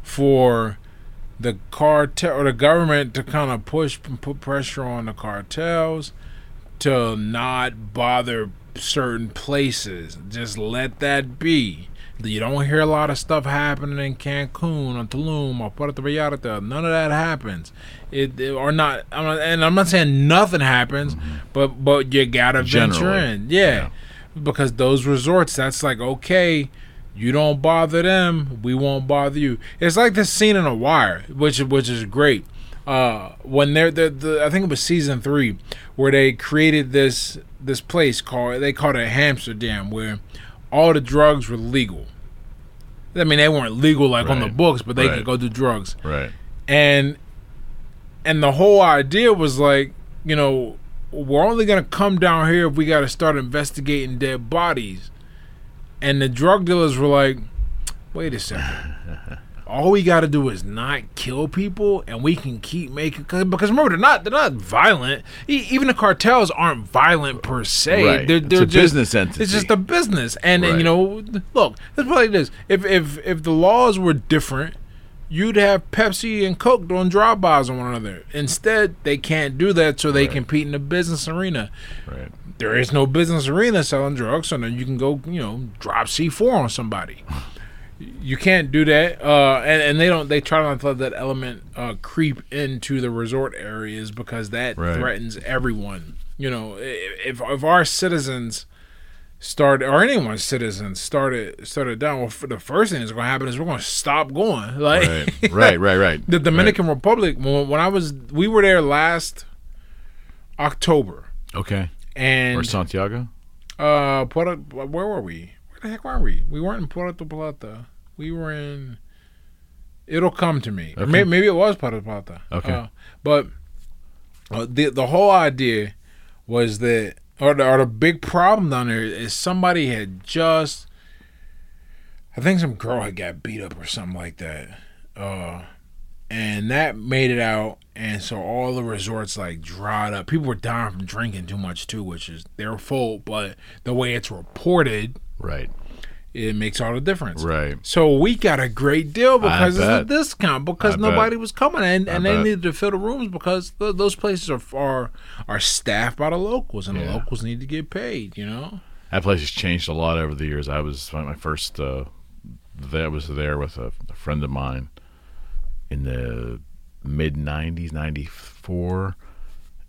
for the cartel or the government to kind of push and put pressure on the cartels to not bother certain places. Just let that be. You don't hear a lot of stuff happening in Cancun or Tulum or Puerto Vallarta. None of that happens. It, it- or not. I'm not, and I'm not saying nothing happens, mm-hmm. but but you gotta venture Generally. in. yeah, because those resorts, that's like okay. You don't bother them, we won't bother you. It's like this scene in a wire, which which is great. Uh, when they're the, the I think it was season three, where they created this this place called they called it Amsterdam, where all the drugs were legal. I mean, they weren't legal like on the books, but they Right. could go do drugs Right. and and the whole idea was like you know we're only gonna come down here if we gotta start investigating dead bodies and the drug dealers were like wait a second all we gotta do is not kill people and we can keep making cause, because remember they're not they're not violent E- even the cartels aren't violent per se Right. they're, It's they're a just, business entity. it's just a business and, and you know look it like this if if if the laws were different you'd have Pepsi and Coke doing drive-bys on one another. Instead, they can't do that, so they Right. compete in the business arena. Right. There is no business arena selling drugs, so then you can go, you know, drop C four on somebody. You can't do that, uh, and and they don't. They try not to let that element uh, creep into the resort areas because that Right. threatens everyone. You know, if if our citizens start or anyone's citizens started started down, well, for the first thing that's going to happen is we're going to stop going. Like Right. right. Right. Right. the Dominican Republic when, when I was we were there last October Okay. and Or Santiago. uh Puerto, where were we? The heck were we? We weren't in Puerto Plata. We were in It'll come to me. Okay. Maybe, maybe it was Puerto Plata. Okay. Uh, but uh, the the whole idea was that or the, or the big problem down there is somebody had just I think some girl had got beat up or something like that. Uh and that made it out and so all the resorts like dried up. People were dying from drinking too much too, which is their fault, but the way it's reported, Right. it makes all the difference. Right. So we got a great deal because it's a discount because I bet. nobody was coming and, and I they bet. needed to fill the rooms because th- those places are, are are staffed by the locals and the locals need to get paid. You know. That place has changed a lot over the years. I was my first. Uh, that was there with a, a friend of mine in the mid '90s, '94.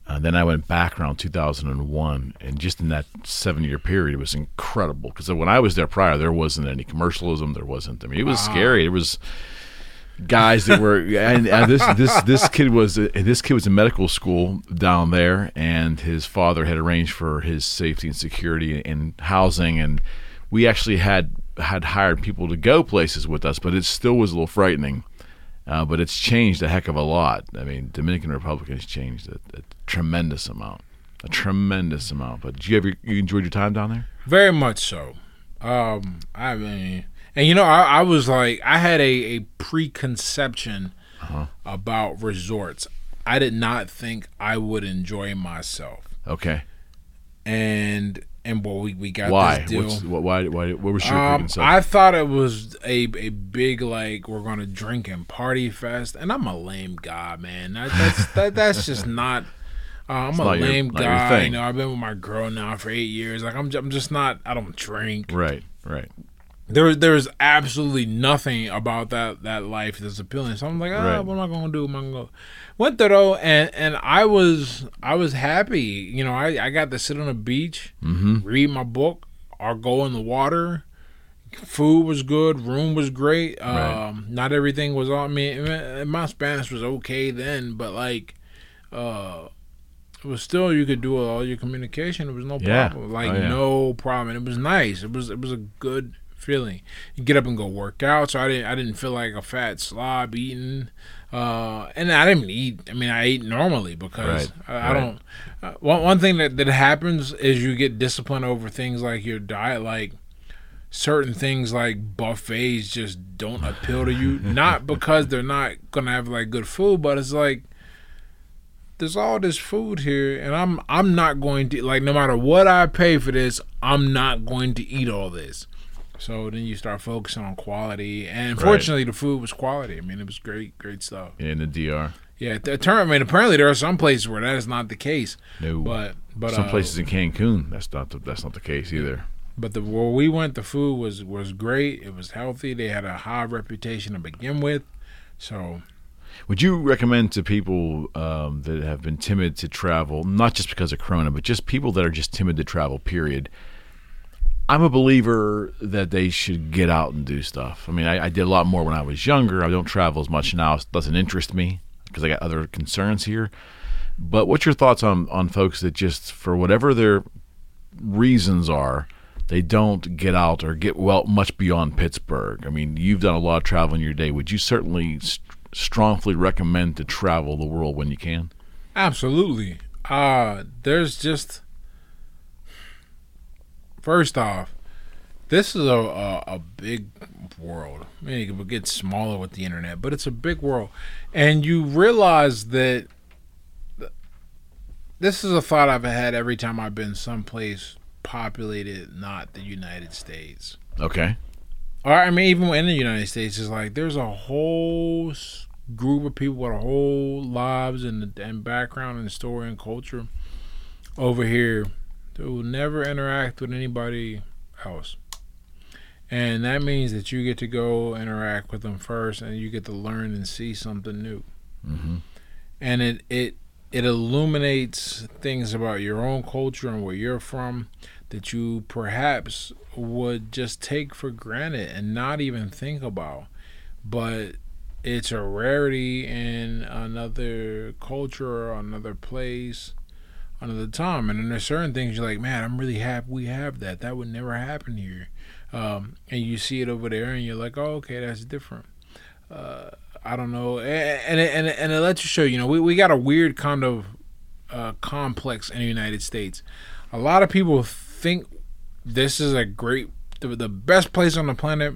And then I went back around 2001, and just in that seven-year period, it was incredible. Because when I was there prior, there wasn't any commercialism. There wasn't. I mean, it was ah. scary. It was guys that were and, and this this this kid was this kid was in medical school down there and his father had arranged for his safety and security and housing and we actually had had hired people to go places with us but it still was a little frightening uh, but it's changed a heck of a lot i mean dominican republic has changed a, a tremendous amount a tremendous amount but did you ever you enjoyed your time down there Very much so. Um, I mean, and you know, I, I was like, I had a, a preconception Uh-huh. about resorts. I did not think I would enjoy myself, okay and and well, we we got why this deal. What's, what why why what was your Um. I thought it was a a big like we're gonna drink and party fest, and I'm a lame guy, man. That, that's that, that's just not. Uh, I'm a lame your guy. You know, I've been with my girl now for eight years. Like I'm, I'm just not. I don't drink. right right There, there's absolutely nothing about that that life that's appealing. So I'm like, ah, Right. what am I gonna do? Am I gonna go? Went there though, and and I was I was happy. You know, I I got to sit on the beach, mm-hmm read my book, or go in the water. Food was good, room was great. Right. Um, not everything was on me. My Spanish was okay then, but like, uh, it was still you could do all your communication. It was no Yeah. problem. Like Oh, yeah. no problem. And it was nice. It was it was a good feeling. You get up and go work out. So I didn't I didn't feel like a fat slob eating. Uh, and I didn't eat. I mean, I ate normally because Right, I, I right. don't. Uh, one one thing that that happens is you get disciplined over things like your diet, like certain things like buffets just don't appeal to you. not because they're not gonna have like good food, but it's like there's all this food here, and I'm I'm not going to like no matter what I pay for this, I'm not going to eat all this. So then you start focusing on quality, and fortunately, the food was quality. I mean, it was great, great stuff. in the DR. Yeah, the term. I mean, apparently there are some places where that is not the case, No, but but some uh, places in Cancun, that's not the, that's not the case either. But the where we went, the food was was great. It was healthy. They had a high reputation to begin with. So Would you recommend to people um, that have been timid to travel, not just because of Corona, but just people that are just timid to travel? Period. I'm a believer that they should get out and do stuff. I mean, I, I did a lot more when I was younger. I don't travel as much now. It doesn't interest me because I got other concerns here. But what's your thoughts on on folks that just for whatever their reasons are, they don't get out or get well much beyond Pittsburgh? I mean, you've done a lot of travel in your day. Would you certainly st- strongly recommend to travel the world when you can? absolutely, uh there's just first off, this is a a, a big world. I mean, it gets smaller with the internet, but it's a big world, and you realize that. This is a thought I've had every time I've been someplace populated, not the United States. Okay. Or I mean, even in the United States, it's like there's a whole group of people with a whole lives and and background and story and culture over here that will never interact with anybody else. And that means that you get to go interact with them first, and you get to learn and see something new. hmm And it it it illuminates things about your own culture and where you're from that you perhaps would just take for granted and not even think about. But it's a rarity in another culture or another place, another time. And then there's certain things you're like, man, I'm really happy we have that. That would never happen here. Um, and you see it over there, and you're like, oh, okay, that's different. Uh, I don't know, and and it, and it, and it lets you show. You know, we we got a weird kind of uh, complex in the United States. A lot of people think this is a great, the, the best place on the planet,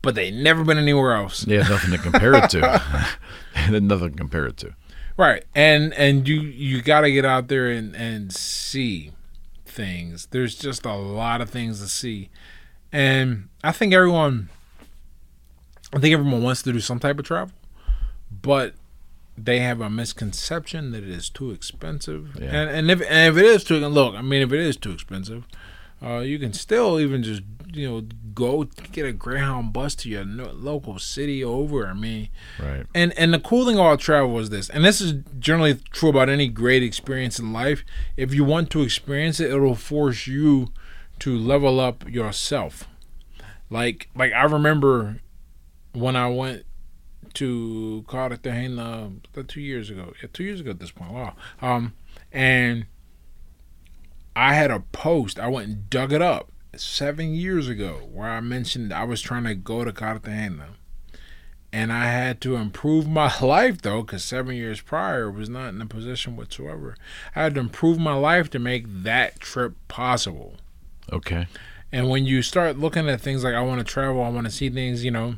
but they never been anywhere else. Yeah, nothing to compare it to. nothing to compare it to. Right. And and you you got to get out there and and see things. There's just a lot of things to see. And I think everyone I think everyone wants to do some type of travel, but they have a misconception that it is too expensive. Yeah. And and if and if it is too look, I mean if it is too expensive, uh, you can still even just you know go get a Greyhound bus to your no- local city over. I mean, Right. and and the cool thing about travel was this, and this is generally true about any great experience in life. If you want to experience it, it'll force you to level up yourself. Like like I remember when I went to Cartagena two years ago. Yeah, two years ago at this point. Wow. Um, and I had a post. I went and dug it up seven years ago where I mentioned I was trying to go to Cartagena and I had to improve my life though, because seven years prior was not in a position whatsoever. I had to improve my life to make that trip possible. Okay. And when you start looking at things like I want to travel, I want to see things, you know,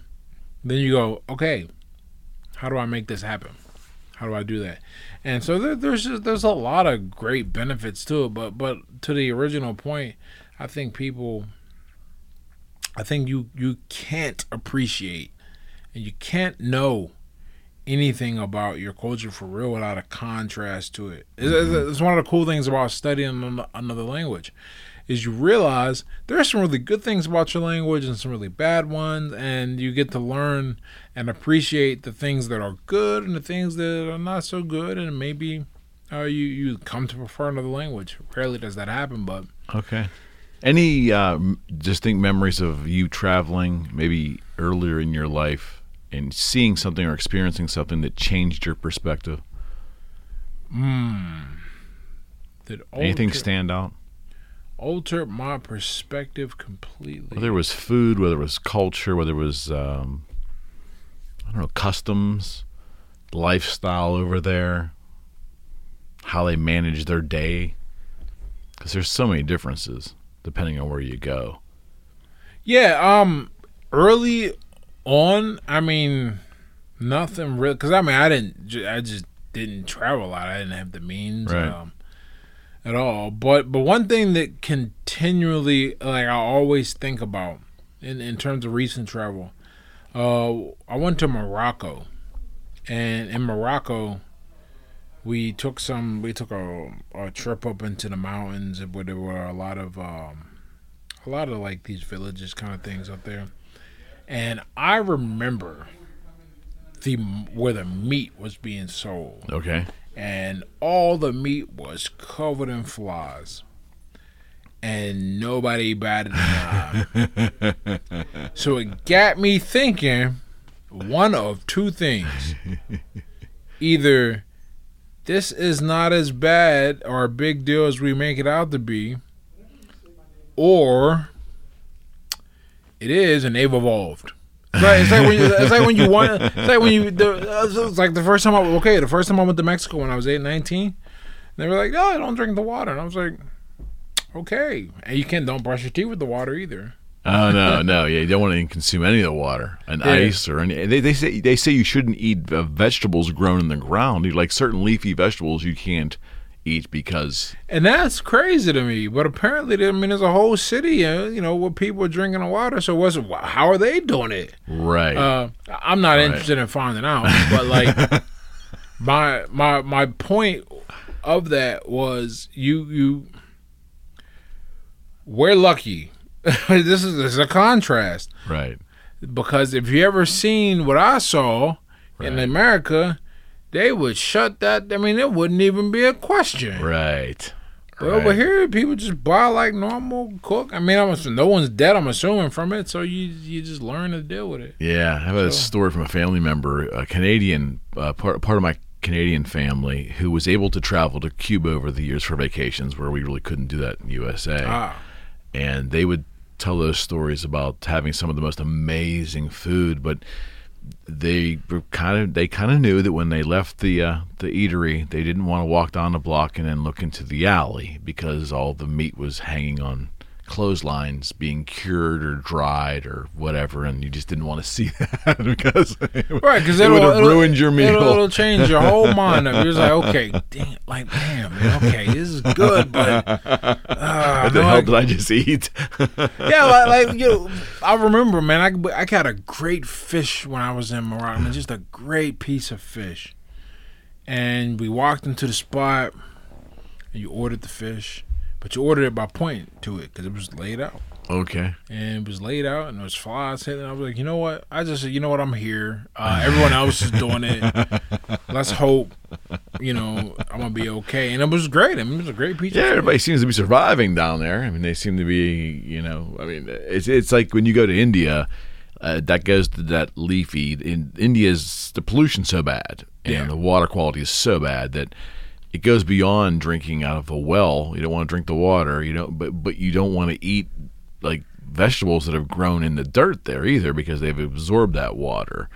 then you go, okay, how do I make this happen? How do I do that? And so there, there's just, there's a lot of great benefits to it, but but to the original point, I think people, I think you you can't appreciate and you can't know anything about your culture for real without a contrast to it. It's, it's- it's one of the cool things about studying another language is you realize there are some really good things about your language and some really bad ones, and you get to learn and appreciate the things that are good and the things that are not so good, and maybe uh, you you come to prefer another language. Rarely does that happen, but Okay. Any uh, distinct memories of you traveling, maybe earlier in your life, and seeing something or experiencing something that changed your perspective? that Anything alter- stand out? altered my perspective completely. Whether it was food, whether it was culture, whether it was um, I don't know customs, lifestyle over there, how they manage their day, because there's so many differences depending on where you go. Yeah, um, early on, I mean, nothing real. Cause I mean, I didn't. I just didn't travel a lot. I didn't have the means Right. um, at all. But but one thing that continually like I always think about in in terms of recent travel, uh, I went to Morocco, and in Morocco, we took some we took a, a trip up into the mountains where there were a lot of um, a lot of like these villages kind of things up there, and I remember the where the meat was being sold Okay. and all the meat was covered in flies. And nobody batted an eye. so it got me thinking one of two things. Either this is not as bad or a big deal as we make it out to be, or it is and they've evolved. It's like, it's like when you, it's like when you want. It's like when you. The, it's like the first time I okay. The first time I went to Mexico when I was eight, 19, they were like, no, "Oh, don't drink the water," and I was like, "Okay." And you can't don't brush your teeth with the water either. Oh no, no, yeah, you don't want to consume any of the water and Yeah. ice or any. They, they say they say you shouldn't eat vegetables grown in the ground. You- Like certain leafy vegetables, you can't eat because And that's crazy to me. But apparently, I mean, there's a whole city, uh, you know, where people are drinking the water. So what's how are they doing it? right. Uh, I'm not interested in finding out, but like my my my point of that was you you we're lucky. this is this is a contrast right. because if you ever seen what I saw in America, they would shut that. I mean, it wouldn't even be a question. Right. But over here, people just buy like normal cook. I mean, I'm assuming no one's dead. I'm assuming from it, so you you just learn to deal with it. Yeah, I have a story from a family member, a Canadian uh, part part of my Canadian family who was able to travel to Cuba over the years for vacations, where we really couldn't do that in USA. Ah, and they would tell those stories about having some of the most amazing food, but they were kind of they kind of knew that when they left the uh, the eatery, they didn't want to walk down the block and then look into the alley because all the meat was hanging on clotheslines being cured or dried or whatever and you just didn't want to see that because right? Because it would have ruined your meal It'll, it'll change your whole mind. You're just like, okay, damn, like, damn, man, okay, this is good, but uh, what the hell did I just eat? yeah, like, like you know, I remember, man. I I got a great fish when I was in Morocco. I mean, just a great piece of fish. And we walked into the spot, and you ordered the fish, but you ordered it by pointing to it because it was laid out, okay. and it was laid out, and there was flies hitting. I was like, you know what? I just said, you know what? I'm here. Uh, everyone else is doing it. Let's hope. You know, I'm gonna be okay. And it was great. I mean, it was a great piece. Yeah, everybody seems to be surviving down there. I mean, they seem to be, you know, I mean, it's it's like when you go to India, uh, that goes to that leafy. In India's the pollution's so bad, and Yeah. the water quality is so bad that it goes beyond drinking out of a well. You don't want to drink the water, you know, but but you don't want to eat like vegetables that have grown in the dirt there either because they've absorbed that water.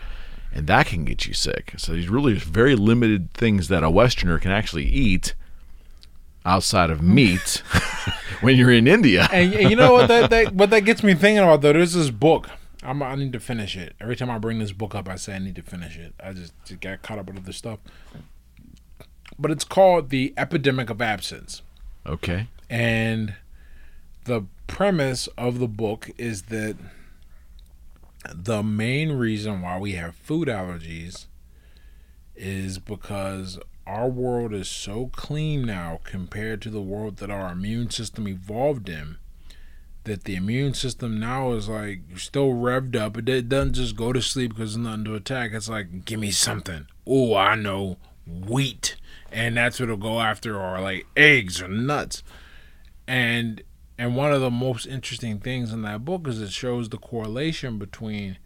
And that can get you sick. So there's really very limited things that a Westerner can actually eat outside of meat when you're in India. And, and you know what that, that what that gets me thinking about though? There's this book. I'm, I need to finish it. Every time I bring this book up, I say I need to finish it. I just, just got caught up with other stuff. But it's called The Epidemic of Absence. Okay. And the premise of the book is that the main reason why we have food allergies is because our world is so clean now compared to the world that our immune system evolved in that the immune system now is like still revved up. It it doesn't just go to sleep because there's nothing to attack. It's like, give me something. Oh, I know wheat. And that's what it'll go after, or like eggs or nuts. And and one of the most interesting things in that book is it shows the correlation between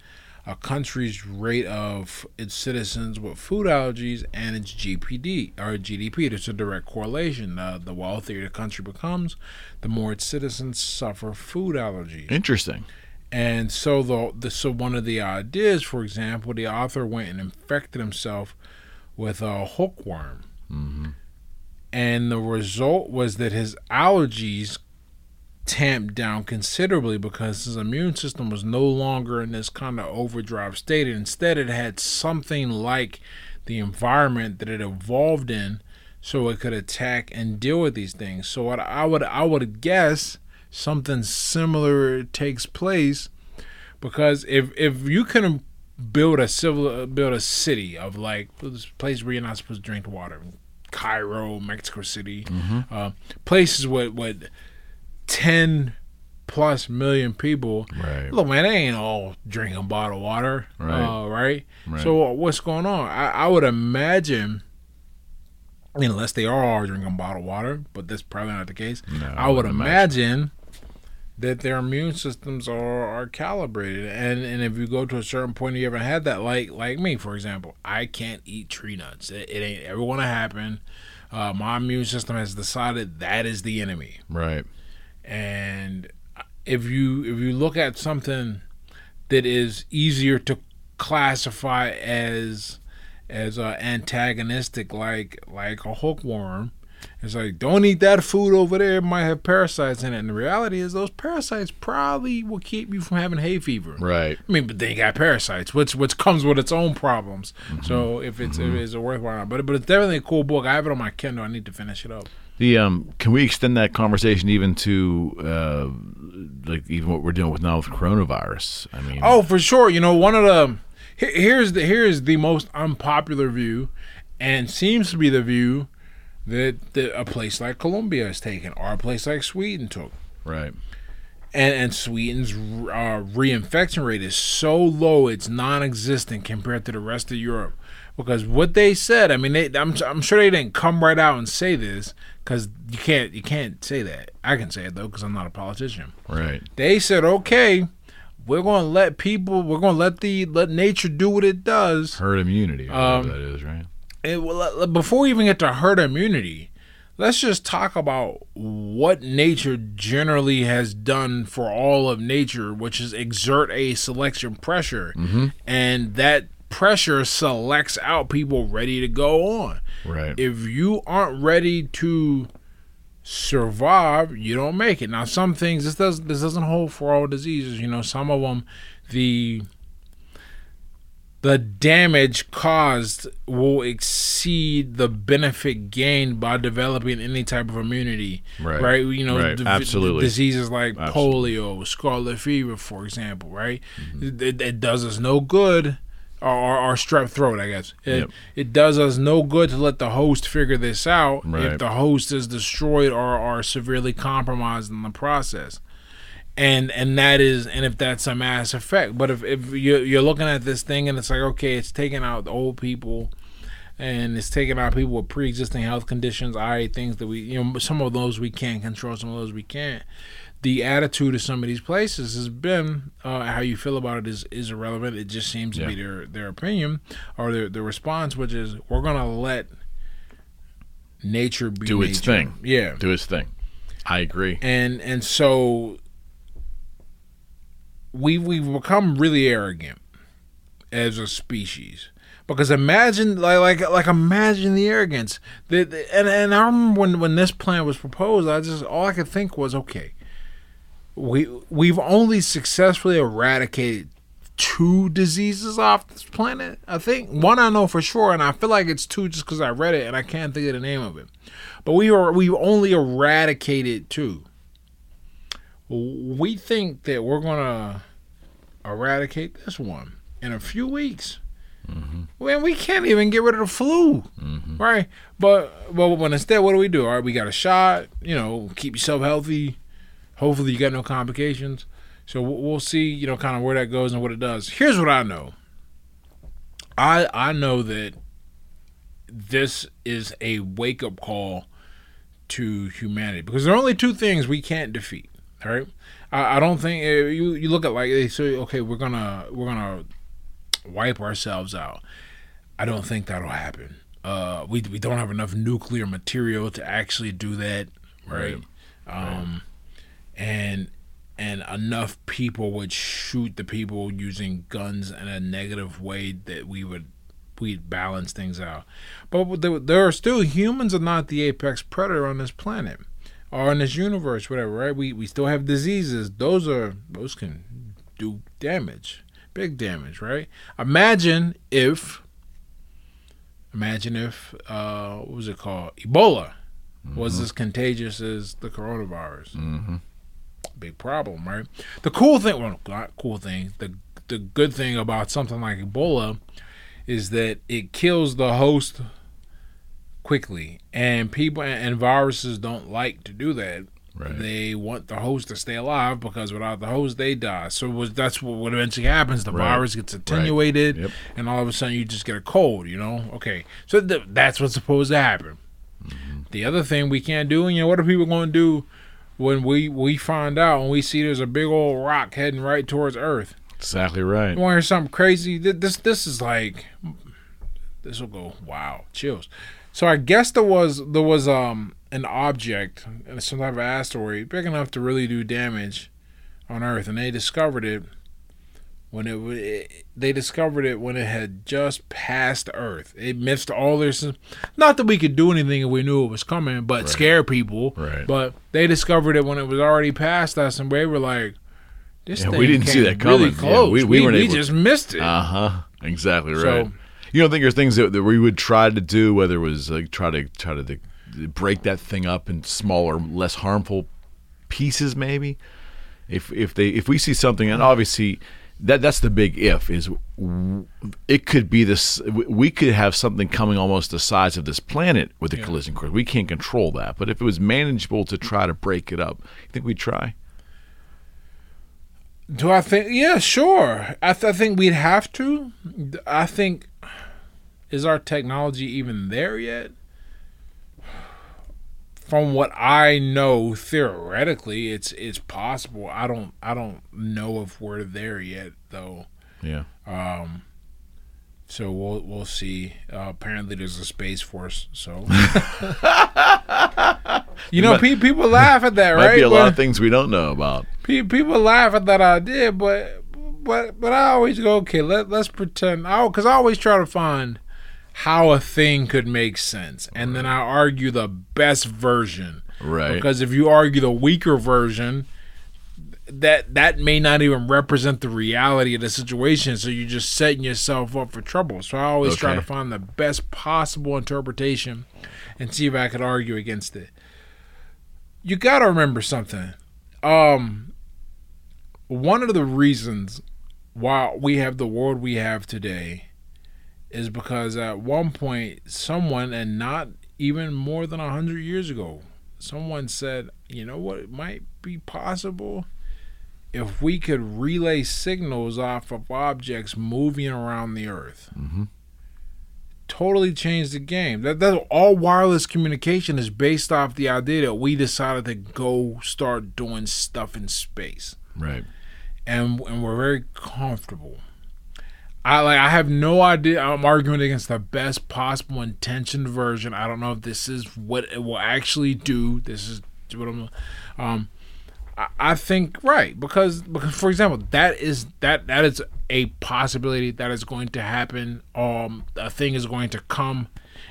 a country's rate of its citizens with food allergies and its GPD or GDP. There's a direct correlation. Uh, the wealthier the country becomes, the more its citizens suffer food allergies. Interesting. And so the, the so one of the ideas, for example, the author went and infected himself with a hookworm, Mm-hmm. and the result was that his allergies tamped down considerably because his immune system was no longer in this kind of overdrive state. Instead, it had something like the environment that it evolved in so it could attack and deal with these things. So what I would I would guess something similar takes place because if if you can build a civil build a city of like this place where you're not supposed to drink water, Cairo, Mexico City, uh, places with with ten plus million people. Right. Look, man, they ain't all drinking bottled water, Right. Uh, right? Right. So what's going on? I, I would imagine. Unless they are all drinking bottled water, but that's probably not the case. No, I would imagine. imagine that their immune systems are, are calibrated. And and if you go to a certain point you haven't had that like like me for example i can't eat tree nuts. It, it ain't ever to happen. Uh, my immune system has decided that is the enemy. Right. and if you if you look at something that is easier to classify as as uh, antagonistic like like a hookworm it's like don't eat that food over there it might have parasites in it and the reality is those parasites probably will keep you from having hay fever Right. I mean, but they got parasites, which which comes with its own problems. Mm-hmm. So if it's if it's a worthwhile, but but it's definitely a cool book. I have it on my Kindle. I need to finish it up. The um, can we extend that conversation even to uh, like even what we're doing with now with coronavirus? I mean, Oh, for sure. You know, one of the here's the here's the most unpopular view, and seems to be the view that, that a place like Colombia has taken, or a place like Sweden took. right, And, and Sweden's uh, reinfection rate is so low it's non-existent compared to the rest of Europe. Because what they said, I mean, they, I'm I'm sure they didn't come right out and say this because you can't you can't say that. I can say it though because I'm not a politician. right, They said, okay, we're going to let people, we're going to let the let nature do what it does. herd immunity, Um, that is, right? And well, before we even get to herd immunity, let's just talk about what nature generally has done for all of nature, which is exert a selection pressure, mm-hmm. and that pressure selects out people ready to go on. Right. If you aren't ready to survive, you don't make it. Now, some things this does this doesn't hold for all diseases. You know, some of them the the damage caused will exceed the benefit gained by developing any type of immunity. Right. You know, Right. div- Absolutely. diseases like Absolutely. polio, scarlet fever, for example. Right. Mm-hmm. It, it does us no good. Or, or, or strep throat, I guess. It, Yep. it does us no good to let the host figure this out if the host is destroyed or are severely compromised in the process and and that is and if that's a mass effect but if, if you're, you're looking at this thing and it's like okay it's taking out the old people and it's taking out people with pre-existing health conditions i things that we you know some of those we can't control some of those we can't the attitude of some of these places has been uh, how you feel about it is, is irrelevant it just seems to be their their opinion or their, their response which is we're gonna let nature be Do its nature. thing. yeah Do its thing. I agree. and and so we we've become really arrogant as a species. Because imagine like like like imagine the arrogance. That and and I remember when when this plan was proposed I just all I could think was okay we we've only successfully eradicated two diseases off this planet I think. One I know for sure and I feel like it's two just because I read it and I can't think of the name of it. But we are we've only eradicated two. We think that we're gonna eradicate this one in a few weeks. Mm-hmm. Man, we can't even get rid of the flu, mm-hmm. right? But but when instead, what do we do? All right, we got a shot. You know, keep yourself healthy. Hopefully, you got no complications. So we'll we'll see. You know, kind of where that goes and what it does. Here's what I know. I I know that this is a wake up call to humanity because there are only two things we can't defeat. All right, I, I don't think uh, you you look at like they say, okay, we're gonna we're gonna wipe ourselves out. I don't think that'll happen. Uh, we we don't have enough nuclear material to actually do that, right? Um, and and enough people would shoot the people using guns in a negative way that we would we'd balance things out. But there, there are still humans are not the apex predator on this planet or in this universe, whatever. Right? We we still have diseases. Those are those can do damage, big damage. Right? Imagine if Imagine if uh, what was it called? Ebola was as contagious as the coronavirus. Mm-hmm. Big problem, right? The cool thing, well, not cool thing. The the good thing about something like Ebola is that it kills the host quickly, and people and viruses don't like to do that. Right. They want the host to stay alive because without the host, they die. So was, that's what, what eventually happens. The Right. virus gets attenuated, Yep. and all of a sudden you just get a cold. You know? Okay, so th- that's what's supposed to happen. Mm-hmm. The other thing we can't do, you know, what are people going to do when we we find out when we see there's a big old rock heading right towards Earth? Exactly right. You want to hear something crazy? Th- This this is like this will go wow chills. So I guess there was there was um an object and some type of asteroid big enough to really do damage on Earth, and they discovered it when it, it they discovered it when it had just passed Earth. It missed all their not that we could do anything if we knew it was coming, but scare people. Right. But they discovered it when it was already past us, and we were like. This Yeah, thing we didn't see that coming. Really Yeah, close. we- we, we we able- just missed it. Uh huh. Exactly right. So- you don't think there's things that, that we would try to do, whether it was like try to try to, to break that thing up in smaller, less harmful pieces, maybe. If if they if we see something, and obviously that that's the big if is it could be this we could have something coming almost the size of this planet with a collision course. We can't control that, but if it was manageable to try to break it up, you think we'd try? Do I think? Yeah, sure. I, th- I think we'd have to. I think is our technology even there yet? From what I know, theoretically, it's it's possible. I don't I don't know if we're there yet, though. Yeah. Um, So we'll we'll see. Uh, apparently, there's a space force. So you know, pe- people laugh at that, Might right? be a lot of things we don't know about. Pe- people laugh at that idea, but but but I always go, okay, let let's pretend. I because I always try to find how a thing could make sense, and then I argue the best version. Right. Because if you argue the weaker version, that that may not even represent the reality of the situation. So you're just setting yourself up for trouble. So I always try to find the best possible interpretation and see if I could argue against it. You got to remember something. Um, one of the reasons why we have the world we have today is because at one point someone and not even more than a hundred years ago someone said you know what it might be possible if we could relay signals off of objects moving around the earth totally changed the game that, that all wireless communication is based off the idea that we decided to go start doing stuff in space Right. and and we're very comfortable. I like I have no idea. I'm arguing against the best possible intentioned version. I don't know if this is what it will actually do. This is what I'm. Um, I, I think right because because for example that is that that is a possibility that is going to happen. Um, a thing is going to come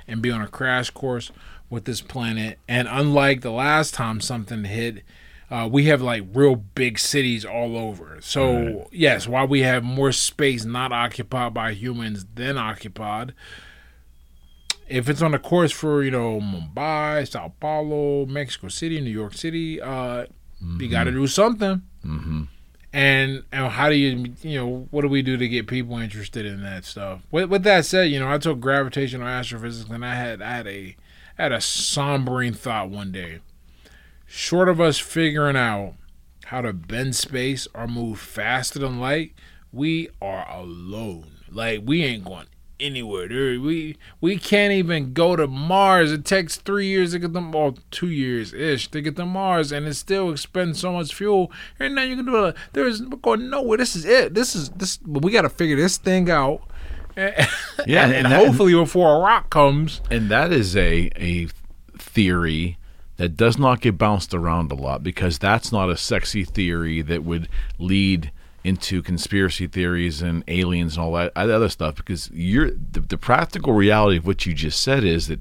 and be on a crash course with this planet, and unlike the last time something hit uh, we have like real big cities all over. So yes, while we have more space not occupied by humans than occupied, if it's on a course for you know Mumbai, Sao Paulo, Mexico City, New York City, uh, you got to do something. Mm-hmm. And and how do you you know what do we do to get people interested in that stuff? With, with that said, you know I took gravitational astrophysics and I had I had a I had a sombering thought one day short of us figuring out how to bend space or move faster than light, we are alone. Like we ain't going anywhere. There, we we can't even go to Mars. It takes three years to get them, or two years ish to get to Mars, and it still expends so much fuel. And now you can do it. There's we're going nowhere. This is it. This is this. We got to figure this thing out. Yeah, and, and and that- hopefully before a rock comes, And that is a a theory that does not get bounced around a lot because that's not a sexy theory that would lead into conspiracy theories and aliens and all that other stuff because you're the, the practical reality of what you just said is that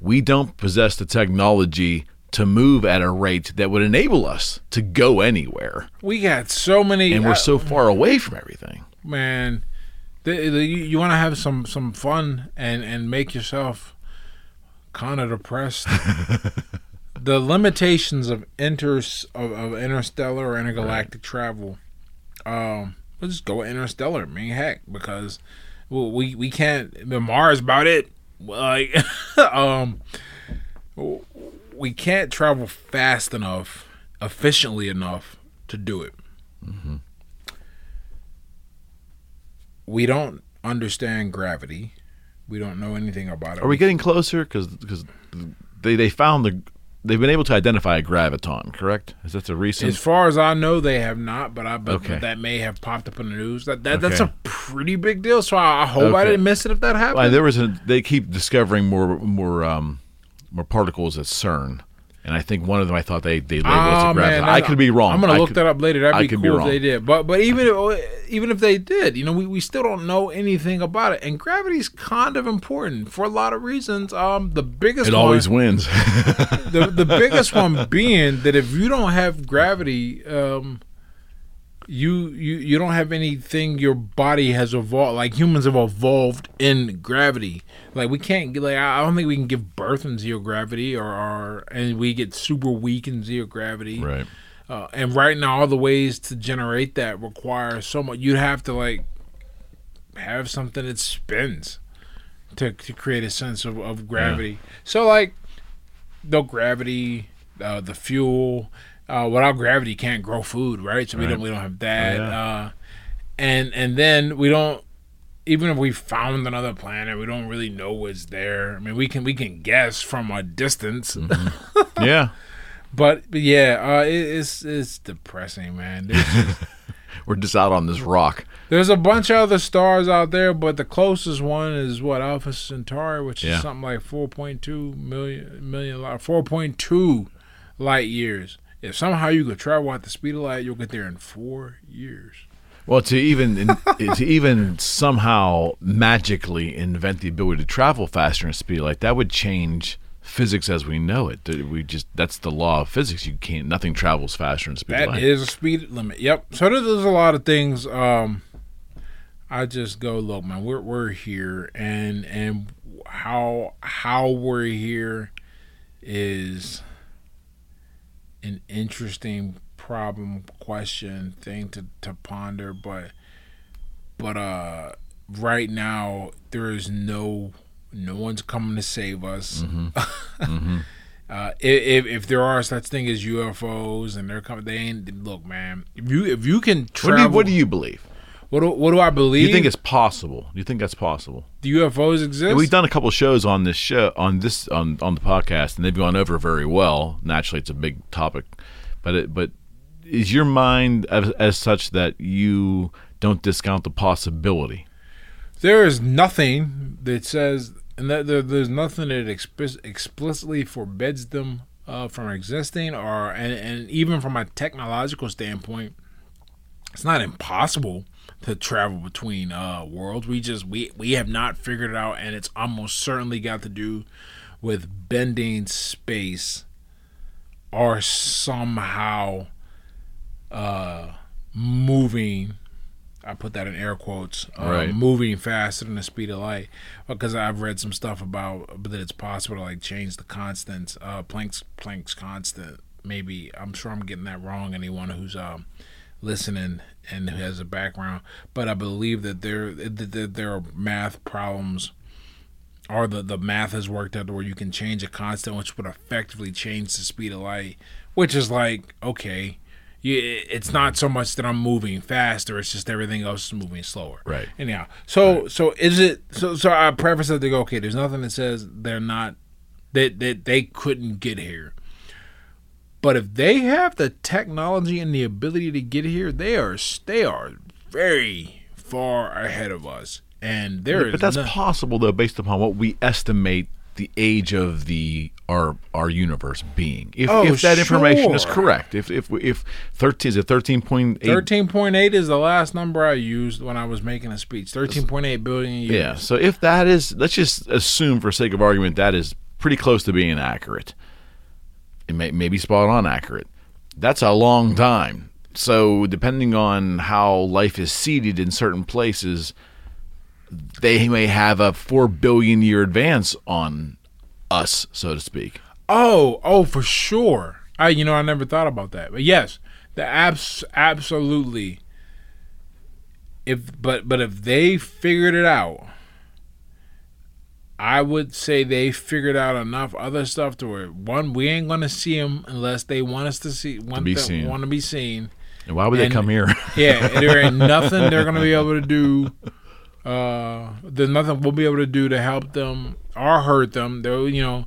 we don't possess the technology to move at a rate that would enable us to go anywhere we got so many. and we're uh, so far away from everything man The, the, you, want to have some some fun and and make yourself kind of depressed. the limitations of inter of, of interstellar or intergalactic travel. Um, let's just go interstellar. I mean, heck, because we we can't. The Mars about it. Like, um, we can't travel fast enough, efficiently enough to do it. Mm-hmm. We don't understand gravity. We don't know anything about it. Are we getting closer? Because Because they they found the they've been able to identify a graviton, correct? Is that a recent? As far as I know, they have not, but I but Okay. that may have popped up in the news. That, that that's a pretty big deal. So I, I hope I didn't miss it if that happened. Well, there was a. They keep discovering more more um more particles at CERN, and I think one of them I thought they they labeled as Oh, a man. I could be wrong. I'm gonna I look could- that up later. That'd I be could be cool if wrong. they did. But but even if, even if they did, you know, we, we still don't know anything about it. And gravity's kind of important for a lot of reasons. Um, the biggest It one, always wins. the the biggest one being that if you don't have gravity, um, you you you don't have anything. Your body has evolved. Like humans have evolved in gravity. Like we can't like I don't think we can give birth in zero gravity or, or and we get super weak in zero gravity. right. Uh, and right now, all the ways to generate that require so much. You'd have to like have something that spins to to create a sense of, of gravity. So like, no gravity, uh, the fuel. Uh, without gravity, can't grow food, right? So we Right. don't we don't have that. Oh, yeah. uh, and and then we don't. Even if we found another planet, we don't really know what's there. I mean, we can we can guess from a distance. Yeah. But, but yeah, uh, it, it's it's depressing, man. There's, We're just out on this rock. there's a bunch of other stars out there, but the closest one is what Alpha Centauri, which Yeah. is something like 4.2 million million 4.2 light years. If somehow you could travel at the speed of light, you'll get there in four years. Well, to even to even somehow magically invent the ability to travel faster than speed like that would change physics as we know it. We just that's the law of physics. You can't nothing travels faster than speed of That light. is a speed limit. Yep. So there's a lot of things. Um, I just go look, man. We're we're here, and and how how we're here is an interesting problem, question, thing to to ponder. But but uh, right now there is no no one's coming to save us. Uh, if, if there are such thing as UFOs and they're coming, they ain't look, man. If you if you can what, travel, do you, what do you believe? What do, what do I Do believe? you think it's possible? Do you think that's possible? the UFOs exist? Yeah, we've done a couple shows on this show on this on on the podcast, and they've gone over very well. Naturally, it's a big topic, but it, but is your mind as, as such that you don't discount the possibility? there is nothing that says, and that there, there's nothing that explicitly forbids them uh, from existing, or and, and even from a technological standpoint, it's not impossible to travel between uh, worlds. We just we we have not figured it out, and it's almost certainly got to do with bending space or somehow uh, moving. I put that in air quotes. Uh, Right. Moving faster than the speed of light, because I've read some stuff about that it's possible to like change the constants, uh, Planck's Planck's constant. Maybe I'm sure I'm getting that wrong. Anyone who's um, listening and who has a background, but I believe that there that that there are math problems or the, the math has worked out to where you can change a constant which would effectively change the speed of light which is like okay you, it's not so much that i'm moving faster it's just everything else is moving slower. Right. anyhow so so is it so so i preface it to go okay there's nothing that says they're not that that they couldn't get here but if they have the technology and the ability to get here they are they are very far ahead of us and there is But that's no- possible though, based upon what we estimate the age of the our our universe being. If, Oh, if that information is correct, if if if thirteen is it thirteen point eight? Thirteen point eight is the last number I used when I was making a speech. Thirteen point eight billion years. Yeah. So if that is, let's just assume for sake of argument that is pretty close to being accurate. May maybe spot on accurate. That's a long time. So depending on how life is seeded in certain places, they may have a four billion year advance on us, so to speak. Oh, oh, for sure. I, you know, I never thought about that, but yes, the abs absolutely. If but but if they figured it out, I would say they figured out enough other stuff to where one we ain't gonna see them unless they want us to see want be to, seen. want to be seen. And why would they come here? Yeah, there ain't nothing they're gonna be able to do. Uh, there's nothing we'll be able to do to help them or hurt them. They're you know,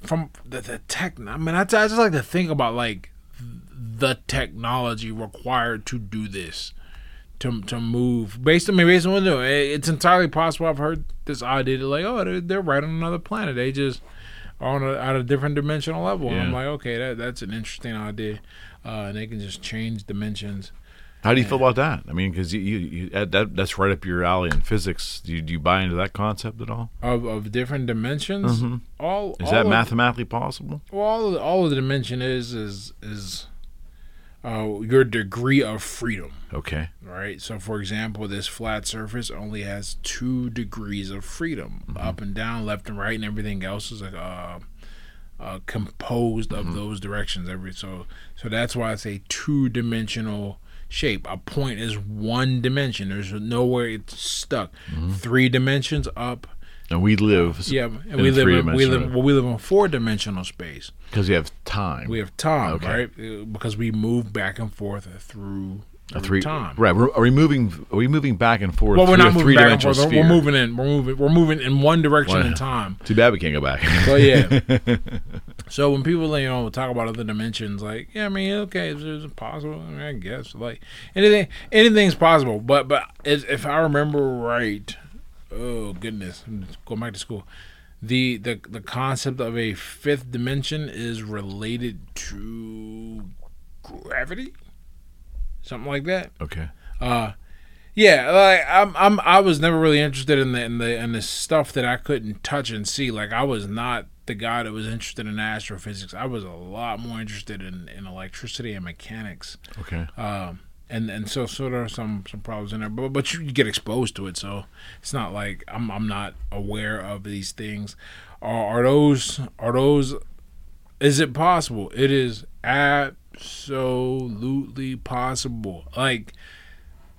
from the, the tech. I mean, I, I just like to think about like the technology required to do this, to to move based on I mean, based on what they're doing. It's entirely possible. I've heard this idea that like, oh, they're, they're right on another planet. They just are on a, at a different dimensional level. And I'm like, okay, that that's an interesting idea. Uh, and they can just change dimensions. How do you feel about that? I mean, because you, you, you that, that that's right up your alley in physics. Do you, do you buy into that concept at all? of, of different dimensions. All Is all that of, mathematically possible? Well, all all of the dimension is is is uh, your degree of freedom, Okay. right? So, for example, this flat surface only has two degrees of freedom, up and down, left and right, and everything else is uh, uh, composed of those directions. Every so so that's why it's a two dimensional shape. A point is one dimension. There's nowhere it's stuck. Three dimensions up. And we live. Yeah, and in we live in, we live well, we live in four dimensional space. because we have time. We have time, Okay. right? Uh, Because we move back and forth through, three time. Right. We're, are we moving? Are we moving back and forth? Well, we're not a moving back and forth. We're moving in. We're moving. We're moving in one direction Wow. in time. Too bad we can't go back. But yeah. so when people you know talk about other dimensions, like yeah, I mean, okay, is it possible? I, mean, I guess like anything, anything's possible. But but if I remember right, oh goodness, I'm going back to school. The, the the concept of a fifth dimension is related to gravity, something like that. okay. Uh, yeah, like I'm, I'm, I was never really interested in the in the in the stuff that I couldn't touch and see. Like I was not the guy that was interested in astrophysics. I was a lot more interested in, in electricity and mechanics. Okay. Um, and and so so there are some some problems in there, but but you get exposed to it, so it's not like I'm I'm not aware of these things. Are, are those are those? Is it possible? It is absolutely possible. Like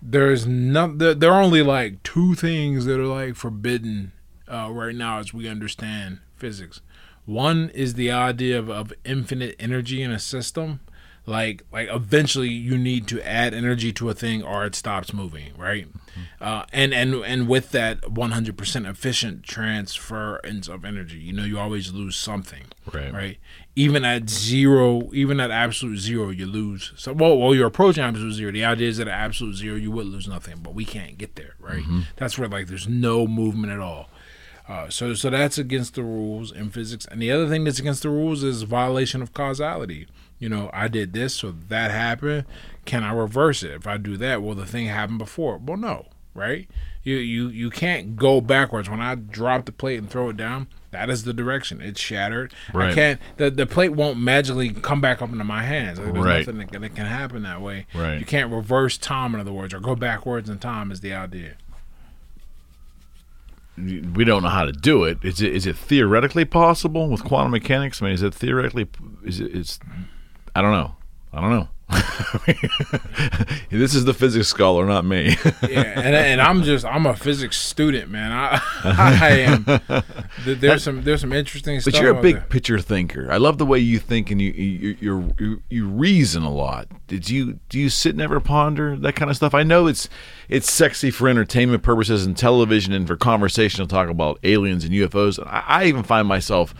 there's not there, are only like two things that are like forbidden uh, right now as we understand physics. One is the idea of, of infinite energy in a system. Like like eventually you need to add energy to a thing or it stops moving, right? Uh, and and and with that 100% efficient transference of energy, you know you always lose something, Right. Right. Even at zero, even at absolute zero, you lose. So well, well, you're approaching absolute zero. The idea is that at absolute zero, you would lose nothing, but we can't get there, right? That's where like there's no movement at all. Uh, so so that's against the rules in physics. And the other thing that's against the rules is violation of causality. You know, I did this, so that happened. Can I reverse it? If I do that, will the thing happen before? Well, no, right? You you you can't go backwards. When I drop the plate and throw it down, that is the direction. It's shattered. I can't. The the plate won't magically come back up into my hands. Like, there's Right. nothing that, can- that can happen that way. Right. You can't reverse time, in other words, or go backwards in time. Is the idea. we don't know how to do it. Is it is it theoretically possible with quantum mechanics? I mean, is it theoretically? Is it? It's. I don't know. I don't know. this is the physics scholar, not me. yeah, and, and I'm just I'm a physics student, man. I I am. There's some there's some interesting stuff. But you're a big there. picture thinker. I love the way you think and you you you you, you reason a lot. Did you do you sit and ever ponder that kind of stuff? I know it's it's sexy for entertainment purposes and television and for conversational talk about aliens and UFOs. I, I even find myself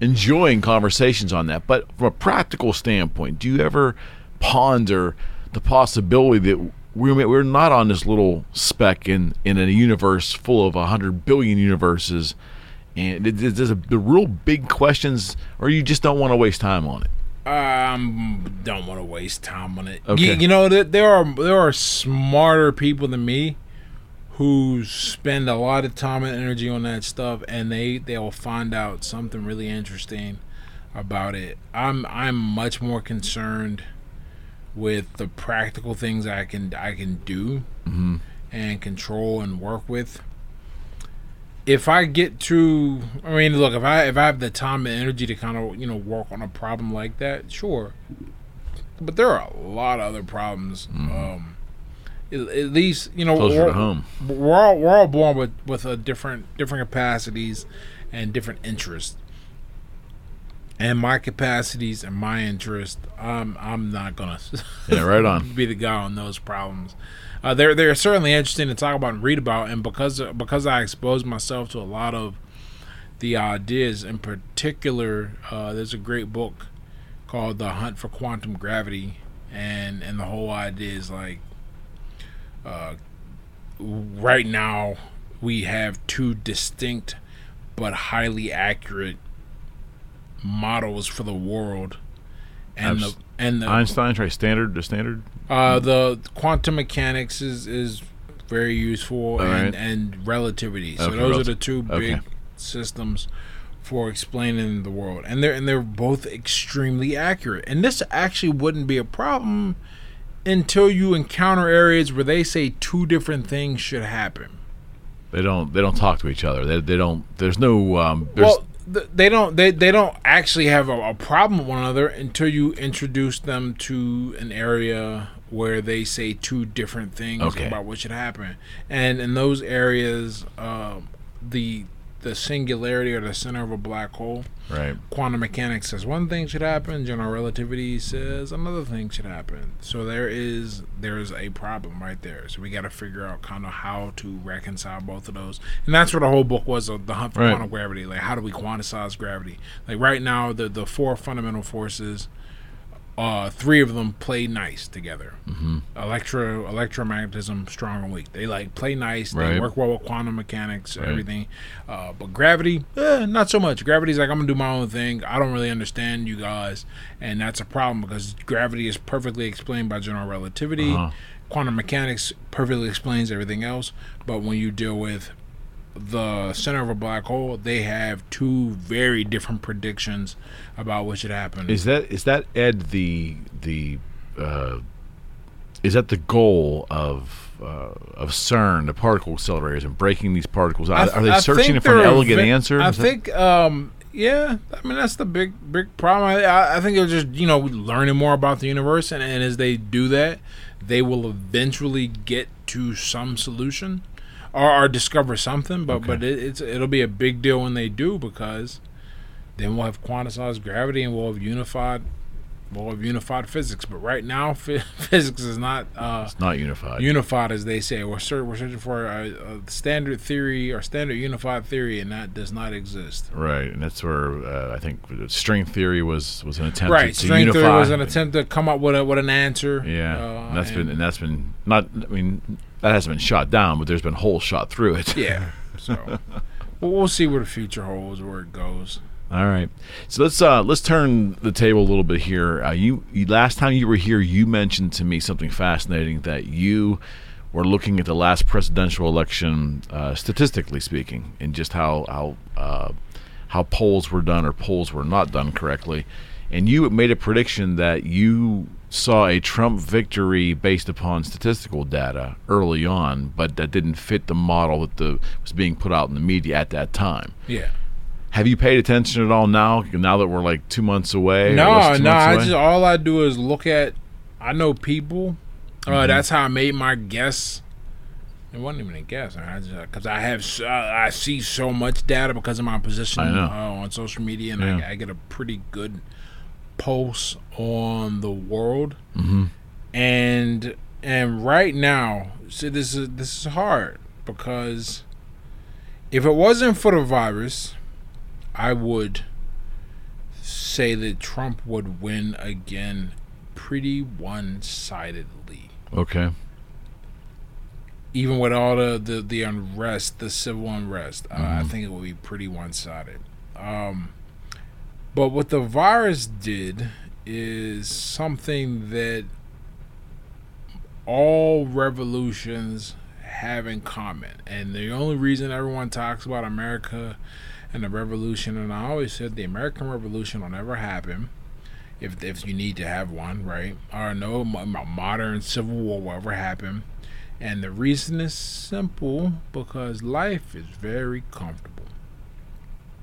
enjoying conversations on that. But from a practical standpoint, do you ever ponder the possibility that we're, we're not on this little speck in, in a universe full of a hundred billion universes and there's a, the real big questions, or you just don't want to waste time on it. Um, don't want to waste time on it. Okay. You, you know that there are there are smarter people than me who spend a lot of time and energy on that stuff, and they they will find out something really interesting about it. I'm I'm much more concerned with the practical things I can I can do, and and control and work with. If I get to, I mean, look, if I if I have the time and energy to kind of you know work on a problem like that, sure. But there are a lot of other problems. Um, least you know Closer to we're, home. we're all we're all born with with a different different capacities and different interests. And my capacities and my interest, I'm I'm not gonna Yeah, right on. be the guy on those problems. Uh, they're they're certainly interesting to talk about and read about, and because because I expose myself to a lot of the ideas, in particular, uh, there's a great book called "The Hunt for Quantum Gravity," and and the whole idea is like, uh, right now we have two distinct but highly accurate models for the world, and Abs- the and the Einstein's right. Standard. The standard. uh, the quantum mechanics is is very useful, and, Alright. and relativity. So Okay, those rel- are the two big okay. systems for explaining the world, and they're and they're both extremely accurate. And this actually wouldn't be a problem until you encounter areas where they say two different things should happen. They don't. They don't talk to each other. They, they don't. There's no. Um, there's, well, th- they don't they, they don't actually have a, a problem with one another until you introduce them to an area where they say two different things Okay. about what should happen and in those areas um, the the singularity or the center of a black hole. Right. quantum mechanics says one thing should happen general relativity says another thing should happen. So there is there's a problem right there. So we got to figure out kind of how to reconcile both of those. And that's what the whole book was of the hunt for Right. quantum gravity. Like how do we quantize gravity? Like right now the the four fundamental forces uh three of them play nice together mm-hmm. electro electromagnetism strong and weak they like play nice they Right. work well with quantum mechanics Right. everything uh, but gravity, eh, not so much. Gravity's like I'm gonna do my own thing. I don't really understand you guys, and that's a problem because gravity is perfectly explained by general relativity. Uh-huh. Quantum mechanics perfectly explains everything else. But when you deal with the center of a black hole, they have two very different predictions about what should happen. Is that is that Ed the the uh, is that the goal of uh, of CERN, the particle accelerators, and breaking these particles? Are, th- are they I searching for an elegant ev- answer? I Is that- think, um, yeah. I mean, that's the big, big problem. I, I- I think they're just you know learning more about the universe, and, and as they do that, they will eventually get to some solution or, or discover something. But but it, it's it'll be a big deal when they do because then we'll have quantized gravity and we'll have unified. We'll have unified physics, but right now, phy- physics is not uh, it's not unified. unified as they say. We're search, we're searching for a, a standard theory or standard unified theory, and that does not exist. right, and that's where uh, I think string theory was was an attempt Right, to, to string unify. theory was an attempt to come up with a with an answer. Yeah, uh, and that's been and- and that's been not. I mean, that hasn't been shot down, but there's been holes shot through it. yeah. So we'll, we'll see where the future holds, where it goes. All right, so let's uh, let's turn the table a little bit here. Uh, you, you last time you were here, you mentioned to me something fascinating that you were looking at the last presidential election, uh, statistically speaking, and just how how uh, how polls were done or polls were not done correctly, and you made a prediction that you saw a Trump victory based upon statistical data early on, but that didn't fit the model that the was being put out in the media at that time. Yeah. Have you paid attention at all now? Now that we're like two months away? No, no. I away? just all I do is look at. I know people. Uh, Mm-hmm. that's how I made my guess. It wasn't even a guess. I just because I have uh, I see so much data because of my position Uh, on social media, and Yeah. I, I get a pretty good pulse on the world. Mhm. And and right now, see, this is this is hard because if it wasn't for the virus, I would say that Trump would win again pretty one sidedly. Okay. Even with all the, the, the unrest, the civil unrest, uh, Mm-hmm. I think it would be pretty one sided. Um, but what the virus did is something that all revolutions have in common. And the only reason everyone talks about America and the revolution, and I always said the American Revolution will never happen if, if you need to have one, right? Or no mo- mo- modern civil war will ever happen. And the reason is simple because life is very comfortable.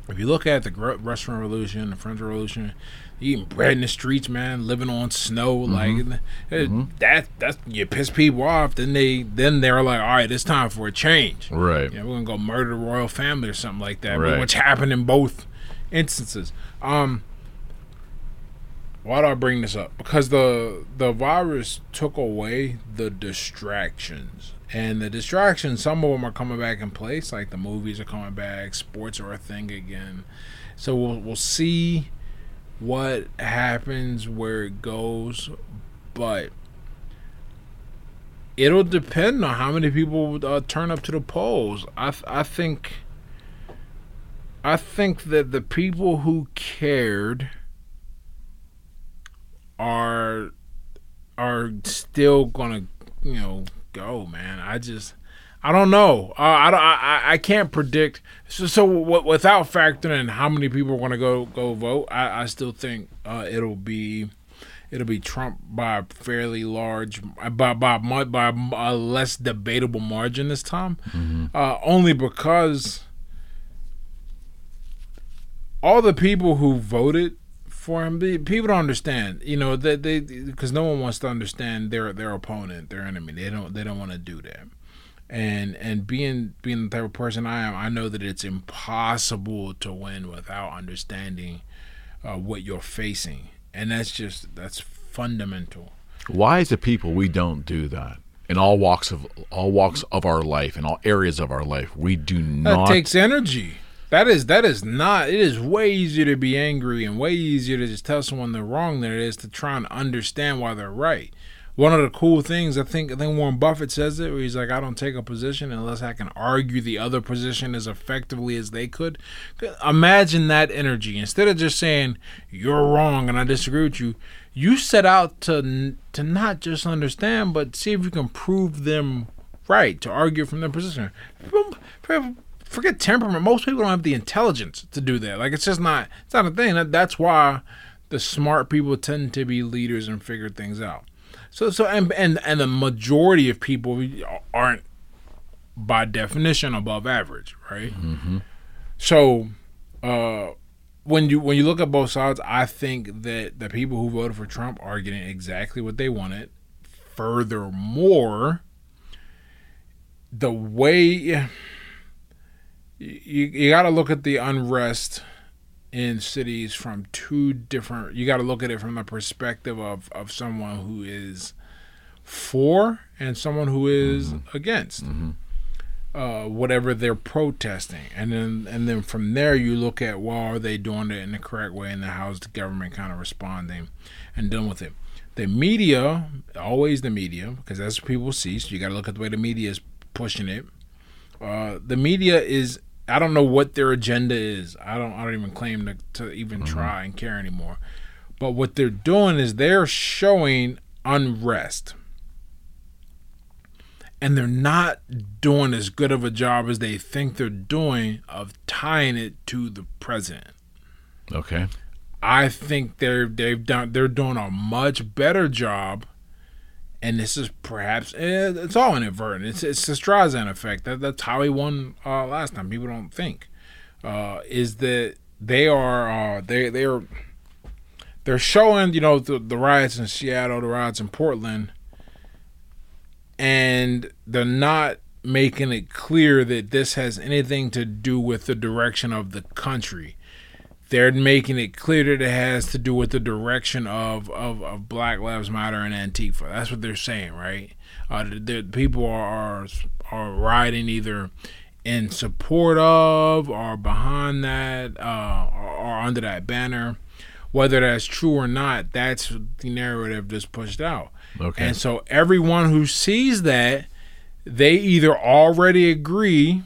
If you look at the Russian Revolution, the French Revolution, eating bread in the streets, man, living on snow, like uh, that. That's you piss people off. Then they then they're like, all right, it's time for a change. Right. You know, we're gonna go murder the royal family or something like that. Right. Which happened in both instances. Um, why do I bring this up? Because the the virus took away the distractions. And the distractions, some of them are coming back in place, like the movies are coming back, sports are a thing again. So we'll we'll see what happens, where it goes, but it'll depend on how many people uh, turn up to the polls. I I think I think that the people who cared are are still gonna you know go man. I just i don't know. Uh, I, don't, I i can't predict. So so w- without factoring in how many people are gonna go go vote i i still think uh it'll be it'll be trump by a fairly large by by by a less debatable margin this time. Uh only because all the people who voted for him, people don't understand. You know that they because no one wants to understand their their opponent, their enemy. They don't they don't want to do that. And and being being the type of person I am, I know that it's impossible to win without understanding uh, what you're facing, and that's just that's fundamental. Why is it people we don't do that? In all walks of all walks of our life, in all areas of our life, we do not. That takes energy. That is that is not. It is way easier to be angry and way easier to just tell someone they're wrong than it is to try and understand why they're right. One of the cool things I think I think Warren Buffett says it, where he's like, I don't take a position unless I can argue the other position as effectively as they could. Imagine that energy. Instead of just saying you're wrong and I disagree with you, you set out to to not just understand, but see if you can prove them right to argue from their position. Forget temperament. Most people don't have the intelligence to do that. Like it's just not. It's not a thing. That, that's why the smart people tend to be leaders and figure things out. So so and and and the majority of people aren't by definition above average, right? So uh, when you when you look at both sides, I think that the people who voted for Trump are getting exactly what they wanted. Furthermore, the way you you got to look at the unrest in cities from two different you got to look at it from the perspective of of someone who is for and someone who is against uh, whatever they're protesting. And then and then from there you look at well are they doing it in the correct way and then how's the government kind of responding and dealing with it. The media always the media because that's what people see so you got to look at the way the media is pushing it. Uh, the media is I don't know what their agenda is. I don't I don't even claim to, to even mm-hmm. try and care anymore. But what they're doing is they're showing unrest. And they're not doing as good of a job as they think they're doing of tying it to the president. Okay. I think they're they've done they're doing a much better job, and this is perhaps eh, it's all inadvertent. It's it's the Streisand effect. That, that's how he won uh, last time. People don't think uh, is that they are uh, they they're they're showing you know the, the riots in Seattle, the riots in Portland, and they're not making it clear that this has anything to do with the direction of the country they're making it clear that it has to do with the direction of, of, of Black Lives Matter and Antifa. That's what they're saying, right? Uh, the, the people are, are are riding either in support of or behind that uh, or, or under that banner. Whether that's true or not, that's the narrative that's pushed out. Okay. And so everyone who sees that, they either already agree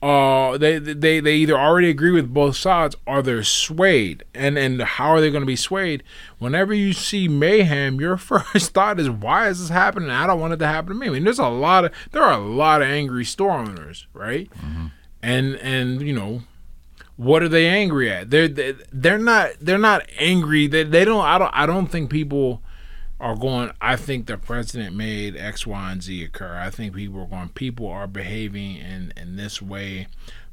uh they they they either already agree with both sides or they're swayed. And and how are they going to be swayed? Whenever you see mayhem your first thought is why is this happening? I don't want it to happen to me. I mean there's a lot of there are a lot of angry store owners right? And and you know what are they angry at? They're they- they're not they're not angry. They, they don't i don't i don't think people are going. I think the president made X, Y, and Z occur. I think people are going. People are behaving in in this way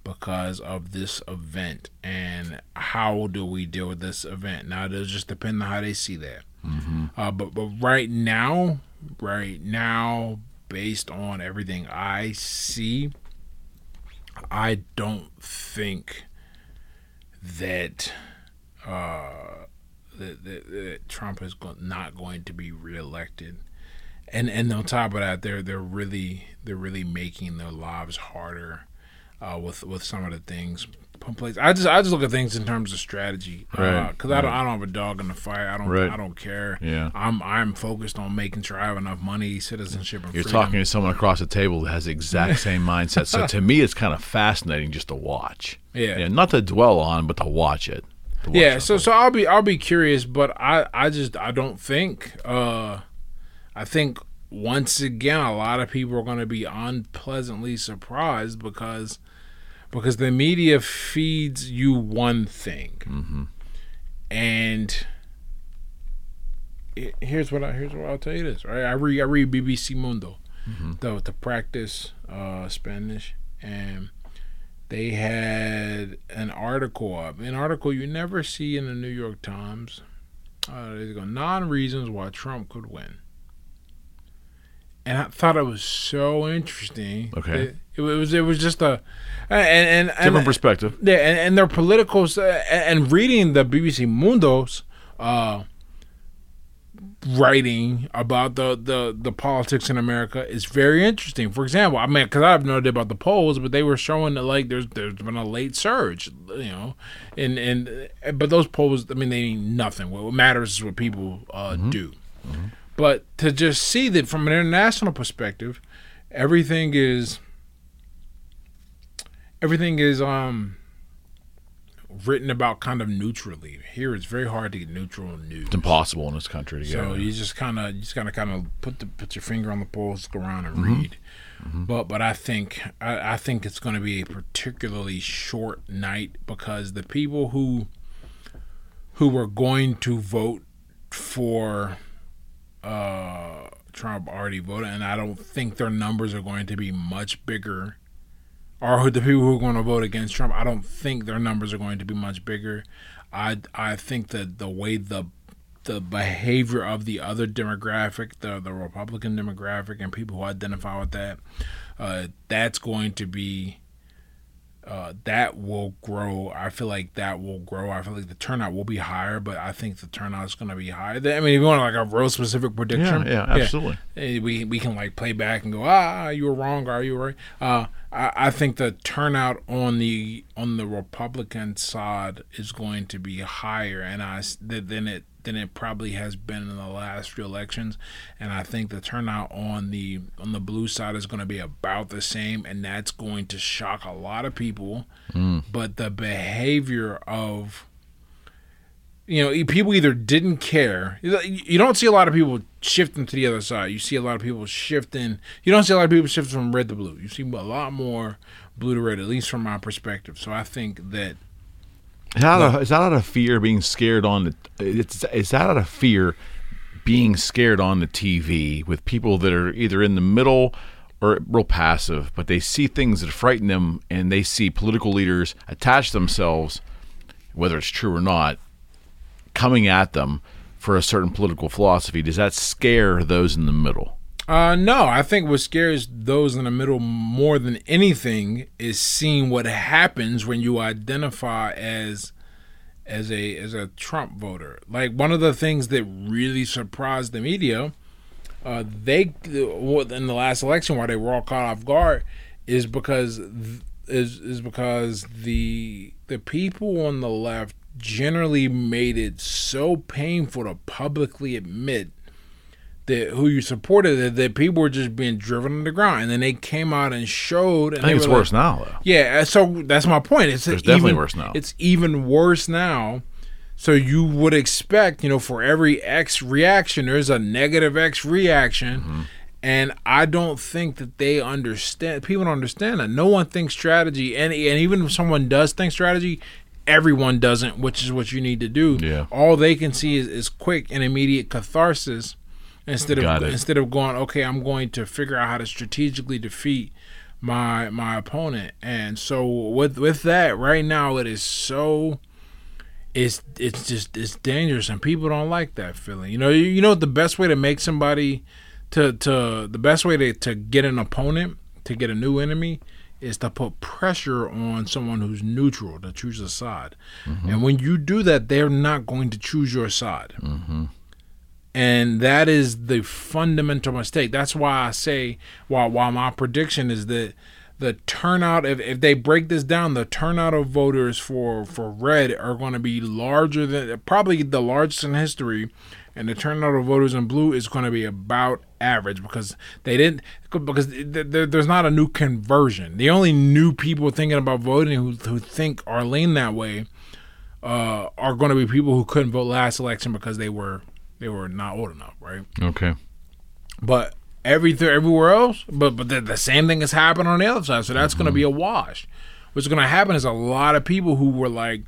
because of this event, and how do we deal with this event? Now, it'll just depend on how they see that. Uh, but but right now, right now, based on everything I see, I don't think that uh, that, that, that Trump is go- not going to be reelected. And and on top of that, they're they're really they're really making their lives harder uh, with with some of the things in place. I just I just look at things in terms of strategy Right, because I don't I don't have a dog in the fight. I don't Right. I don't care. Yeah. I'm I'm focused on making sure I have enough money, citizenship, and You're freedom. talking to someone across the table who has the exact same mindset. So to me, it's kind of fascinating just to watch. Yeah. not to dwell on, but to watch it. Yeah so so i'll be i'll be curious but i i just i don't think uh i think once again a lot of people are going to be unpleasantly surprised because because the media feeds you one thing Mm-hmm. and it- here's what I here's what I'll tell you this right I read I read BBC Mundo Mm-hmm. the to practice uh, Spanish and they had an article up, an article you never see in the New York Times. Uh, they go nine reasons why Trump could win, and I thought it was so interesting. Okay. that it, was it was just a and and, and different perspective. yeah, and, and their politicals uh, and and reading the BBC Mundo's uh, writing about the, the, the politics in America is very interesting. For example, I mean, because I have no idea about the polls, but they were showing that like there's there's been a late surge, you know, and and but those polls, I mean, they mean nothing. What matters is what people uh, do. But to just see that from an international perspective, everything is everything is um written about kind of neutrally. Here, it's very hard to get neutral news. It's impossible in this country to get. So you just kind of, you just gotta kind of put the put your finger on the pulse, go around and Mm-hmm. read. But but I think I, I think it's going to be a particularly short night because the people who who were going to vote for uh, Trump already voted, and I don't think their numbers are going to be much bigger. Or the people who are going to vote against Trump, I don't think their numbers are going to be much bigger. I I think that the way the the behavior of the other demographic, the the Republican demographic, and people who identify with that, uh, that's going to be uh, that will grow. I feel like that will grow. I feel like the turnout will be higher, but I think the turnout is going to be higher. I mean, if you want like a real specific prediction, Yeah, yeah, absolutely. eh, we we can like play back and go, ah, you were wrong, are you right? Uh, I, I think the turnout on the on the Republican side is going to be higher, and I than it than it probably has been in the last few elections, and I think the turnout on the on the blue side is going to be about the same, and that's going to shock a lot of people. Mm. But the behavior of you know, people either didn't care. You don't see a lot of people shifting to the other side. You see a lot of people shifting. You don't see a lot of people shifting from red to blue. You see a lot more blue to red, at least from my perspective. So I think that Is that, out of, out of fear being scared on the? It's is that out of fear being scared on the TV with people that are either in the middle or real passive, but they see things that frighten them, and they see political leaders attach themselves, whether it's true or not, coming at them for a certain political philosophy. Does that scare those in the middle? Uh, no, I think what scares those in the middle more than anything is seeing what happens when you identify as as a as a Trump voter. Like one of the things that really surprised the media, uh, they in the last election why they were all caught off guard is because is is because the the people on the left generally made it so painful to publicly admit that who you supported that, that people were just being driven on the ground and then they came out and showed and I think it's like- worse now, though. yeah, uh, so that's my point. It's It's definitely even, worse now. It's even worse now. So you would expect, you know, for every X reaction, there's a negative X reaction. Mm-hmm. And I don't think that they understand. People don't understand that. No one thinks strategy, and and even if someone does think strategy, everyone doesn't, which is what you need to do. Yeah. All they can see is, is quick and immediate catharsis instead Got of it. instead of going okay i'm going to figure out how to strategically defeat my my opponent and so with with that right now it is so it's it's just it's dangerous and people don't like that feeling you know you, you know the best way to make somebody to to the best way to, to get an opponent to get a new enemy is to put pressure on someone who's neutral to choose a side. Mm-hmm. And when you do that they're not going to choose your side. Mm-hmm. And that is the fundamental mistake. That's why I say, while while my prediction is that the turnout, if, if they break this down, the turnout of voters for for red are going to be larger than probably the largest in history, and the turnout of voters in blue is going to be about average because they didn't because th- th- there's not a new conversion. The only new people thinking about voting who who think are lean that way uh, are going to be people who couldn't vote last election because they were they were not old enough, right? Okay. But everything everywhere else, but but the, the same thing has happened on the other side, so that's going to be a wash. What's going to happen is a lot of people who were like,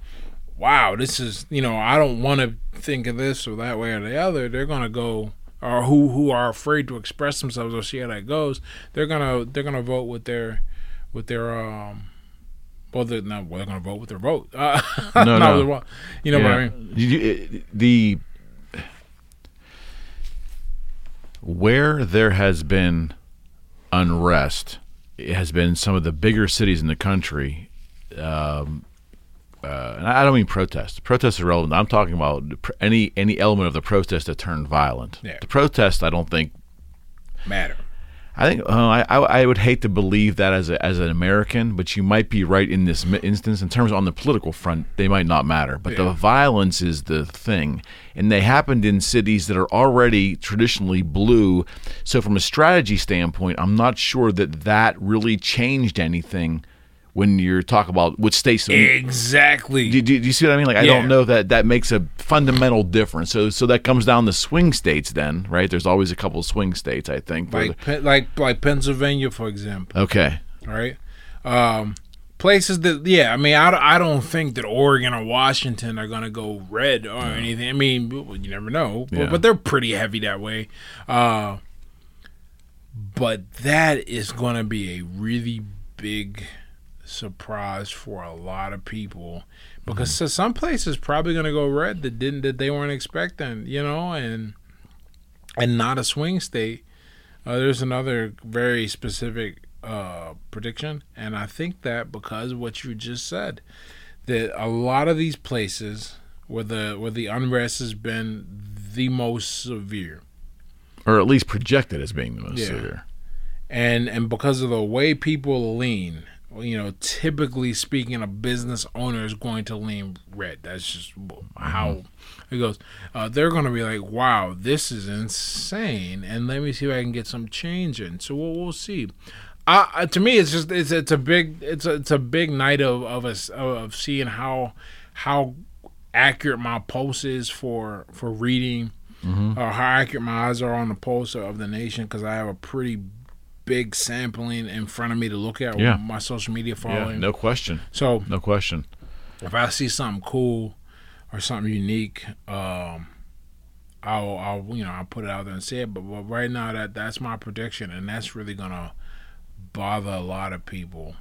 "Wow, this is you know I don't want to think of this or that way or the other." They're going to go. Or who who are afraid to express themselves or see how that goes? They're gonna they're gonna vote with their with their um well they're not well, they're gonna vote with their vote. Uh, No, no. You know what I mean? You- you- the where there has been unrest, it has been some of the bigger cities in the country. Um, uh, and I don't mean protest. Protest is relevant. I'm talking about any any element of the protest that turned violent. Yeah. The protest, I don't think Matter. I think uh, I, I would hate to believe that as a, as an American, but you might be right in this instance. In terms on the political front, they might not matter, but the violence is the thing, and they happened in cities that are already traditionally blue. So from a strategy standpoint, I'm not sure that that really changed anything when you're talking about which states. Exactly. Do, do, do you see what I mean? Like, I Yeah. don't know that that makes a fundamental difference. So, so that comes down to swing states, then, right? There's always a couple of swing states, I think. like Pe- like like Pennsylvania, for example. okay, All right. Um, places that, yeah, I mean, I, don't- I don't think that Oregon or Washington are going to go red or anything. I mean, you never know, but, Yeah. but they're pretty heavy that way. Uh, but that is going to be a really big surprise for a lot of people because so some places probably going to go red that didn't that they weren't expecting, you know, and and not a swing state. Uh, there's another very specific uh, prediction, and I think that because what you just said, that a lot of these places where the where the unrest has been the most severe, or at least projected as being the most Yeah. severe. and and because of the way people lean, you know, typically speaking, a business owner is going to lean red. That's just how it goes. Uh, they're going to be like, "Wow, this is insane," and let me see if I can get some change in. So we'll, we'll see. Uh, uh, to me, it's just it's it's a big it's a it's a big night of of us of seeing how how accurate my pulse is for for reading, or how accurate my eyes are on the pulse of the nation because I have a pretty big sampling in front of me to look at Yeah. with my social media following. Yeah, no question, So no question. if I see something cool or something unique, um, I'll, I'll you know I'll put it out there and say it. But, but right now that that's my prediction, and that's really gonna bother a lot of people.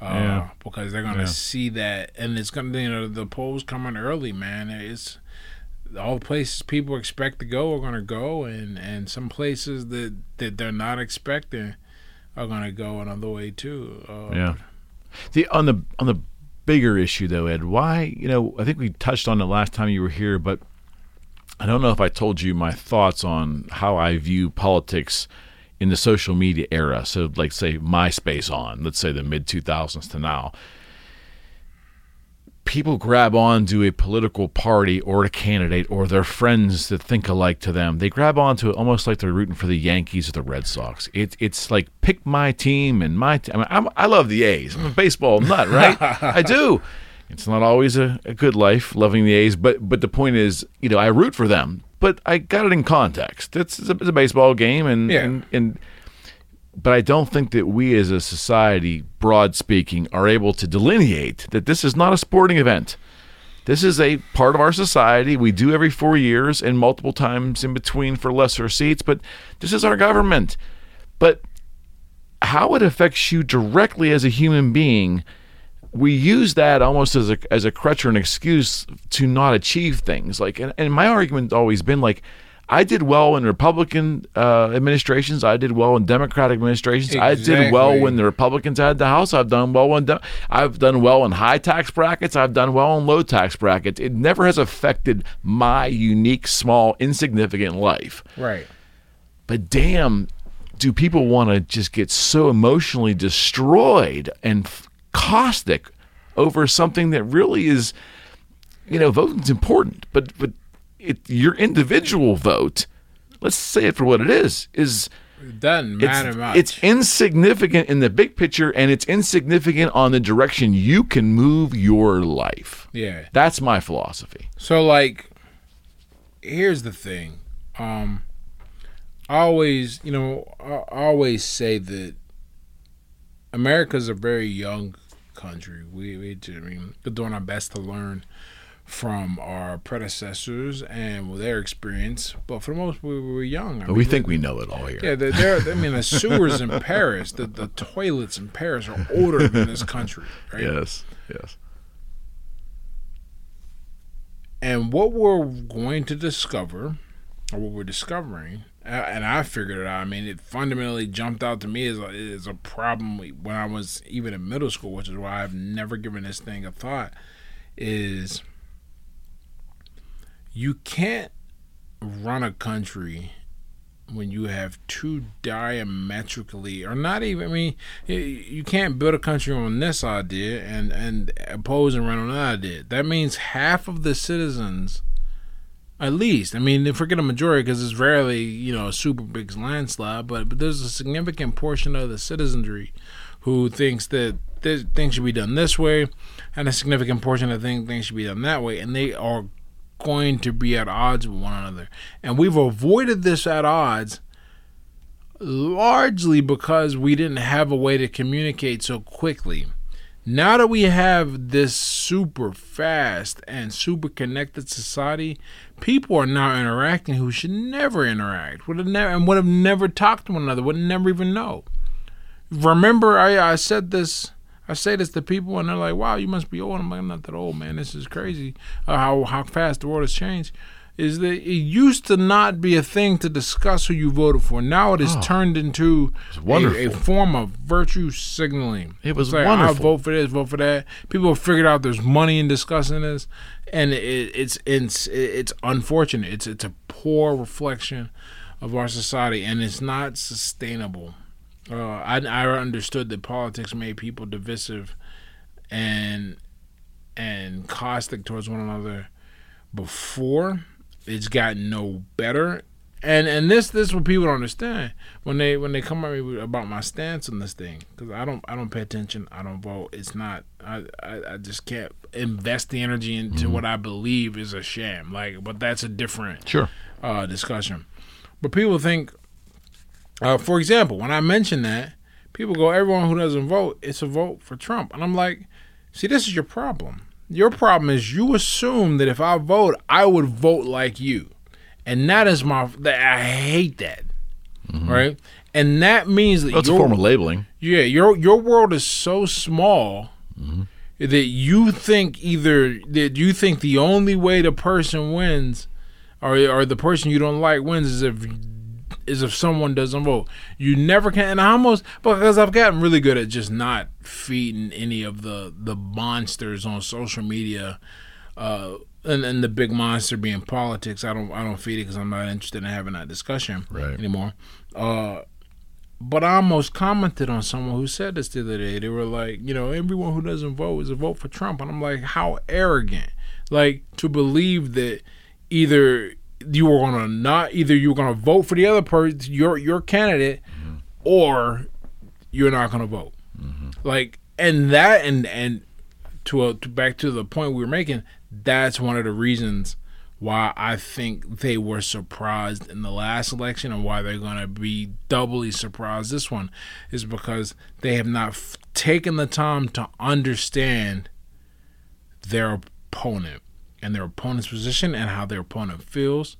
Uh, Yeah. because they're gonna Yeah. see that, and it's gonna you know the polls coming early, man. It's all the places people expect to go are gonna go, and and some places that that they're not expecting are gonna go another way too. Uh, Yeah. The on the on the bigger issue though, Ed, why you know I think we touched on it last time you were here, but I don't know if I told you my thoughts on how I view politics in the social media era. So, like, say MySpace on, let's say the mid two thousands to now. People grab on to a political party or a candidate or their friends that think alike to them. They grab onto it almost like they're rooting for the Yankees or the Red Sox. It's it's like pick my team and my. T- I, mean, I'm, I love the A's. I'm a baseball nut, right? I do. It's not always a, a good life loving the A's, but but the point is, you know, I root for them, but I got it in context. It's, it's, a, it's a baseball game, and, Yeah. and and but I don't think that we as a society, broad speaking, are able to delineate that this is not a sporting event. This is a part of our society. We do every four years and multiple times in between for lesser seats, but this is our government. But how it affects you directly as a human being, we use that almost as a as a crutch or an excuse to not achieve things. Like, and, and my argument's always been like, I did well in Republican uh, administrations. I did well in Democratic administrations. I did well when the Republicans had the House. I've done well when de- I've done well in high tax brackets. I've done well in low tax brackets. It never has affected my unique, small, insignificant life. Right. But damn, do people want to just get so emotionally destroyed and f- caustic over something that really is, you know, voting's important, but but it, your individual vote, let's say it for what it is, is It doesn't matter it's, much. it's insignificant in the big picture and it's insignificant on the direction you can move your life. yeah. That's my philosophy. So like here's the thing. Um I always, you know, I I always say that America's a very young country. We we I mean, we're doing our best to learn from our predecessors and their experience, but for the most part, we were young. I we think we know it all here. yeah, they're, they're, I mean, the sewers in Paris, the, the toilets in Paris are older than this country, right? Yes. Yes. And what we're going to discover, or what we're discovering, and I figured it out. I mean, it fundamentally jumped out to me as a, as a problem when I was even in middle school, which is why I've never given this thing a thought. Is you can't run a country when you have two diametrically, or not even. I mean, you can't build a country on this idea and and oppose and run on that idea. That means half of the citizens, at least. I mean, forget a majority because it's rarely you know a super big landslide, but but there's a significant portion of the citizenry who thinks that this, things should be done this way, and a significant portion of think things should be done that way, and they are going to be at odds with one another. And we've avoided this at odds largely because we didn't have a way to communicate so quickly. Now that we have this super fast and super connected society, people are now interacting who should never interact, would have never and would have never talked to one another, would never even know. Remember, I, I said this. I say this to people, and they're like, "Wow, you must be old." I'm like, "I'm not that old, man. This is crazy. Uh, how how fast the world has changed." Is that it used to not be a thing to discuss who you voted for. Now it is has turned into a, a form of virtue signaling. It was It's like, wonderful. I vote for this, vote for that. People have figured out there's money in discussing this, and it, it's it's it's unfortunate. It's it's a poor reflection of our society, and it's not sustainable. Uh, I I understood that politics made people divisive, and and caustic towards one another before. It's gotten no better. And and this this is what people don't understand when they when they come at me about my stance on this thing because I don't I don't pay attention I don't vote it's not I, I I just can't invest the energy into what I believe is a sham like but that's a different Sure. uh, discussion. But people think, uh, for example, when I mention that, people go, everyone who doesn't vote, it's a vote for Trump. And I'm like, see, this is your problem. Your problem is you assume that if I vote, I would vote like you. And that is my, that I hate that. Right? And that means that Well, it's a form of labeling. yeah, your your world is so small that you think either that you think the only way the person wins, or or the person you don't like wins, is if is if someone doesn't vote. You never can. And I almost because I've gotten really good at just not feeding any of the the monsters on social media. Uh, and, and the big monster being politics, I don't I don't feed it because I'm not interested in having that discussion Right. anymore. Uh, but I almost commented on someone who said this the other day. They were like, you know, everyone who doesn't vote is a vote for Trump. And I'm like, how arrogant. Like, to believe that either you were gonna not either you were gonna vote for the other person, your your candidate, or you're not gonna vote. Mm-hmm. Like, and that and and to, a, to back to the point we were making, that's one of the reasons why I think they were surprised in the last election and why they're going to be doubly surprised this one is because they have not f- taken the time to understand their opponent. And their opponent's position and how their opponent feels.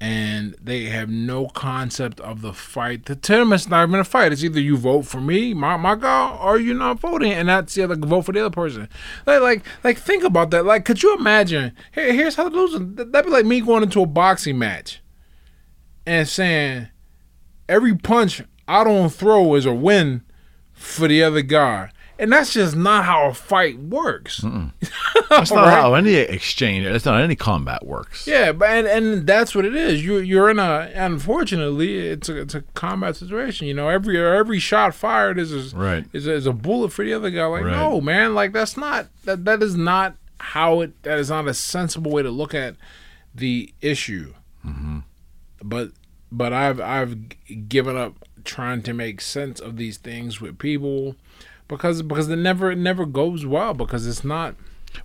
And they have no concept of the fight. The it's not even a fight. It's either you vote for me, my my guy, or you're not voting, and that's the other vote for the other person. Like like like think about that. Like, could you imagine? Here, here's how to lose. That'd be like me going into a boxing match and saying every punch I don't throw is a win for the other guy. And that's just not how a fight works. That's not Right. how any exchange. That's not how any combat works. Yeah, but and, and that's what it is. You you're in a unfortunately it's a it's a combat situation. You know, every every shot fired is a, Right. is a, is a bullet for the other guy. Like Right. no man, like that's not that that is not how it that is not a sensible way to look at the issue. Mm-hmm. But but I've I've given up trying to make sense of these things with people because because it never it never goes well because it's not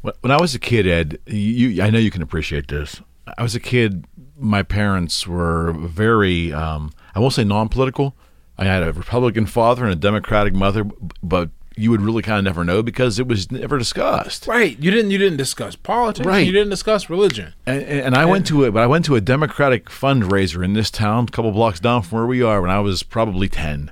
When I was a kid, Ed, you, I know you can appreciate this. I was a kid. My parents were very, um, I won't say non-political. I had a Republican father and a Democratic mother, but you would really kind of never know because it was never discussed. right. You didn't you didn't discuss politics. Right. You didn't discuss religion. And, and I went to it, but I went to a Democratic fundraiser in this town, a couple blocks down from where we are, when I was probably ten,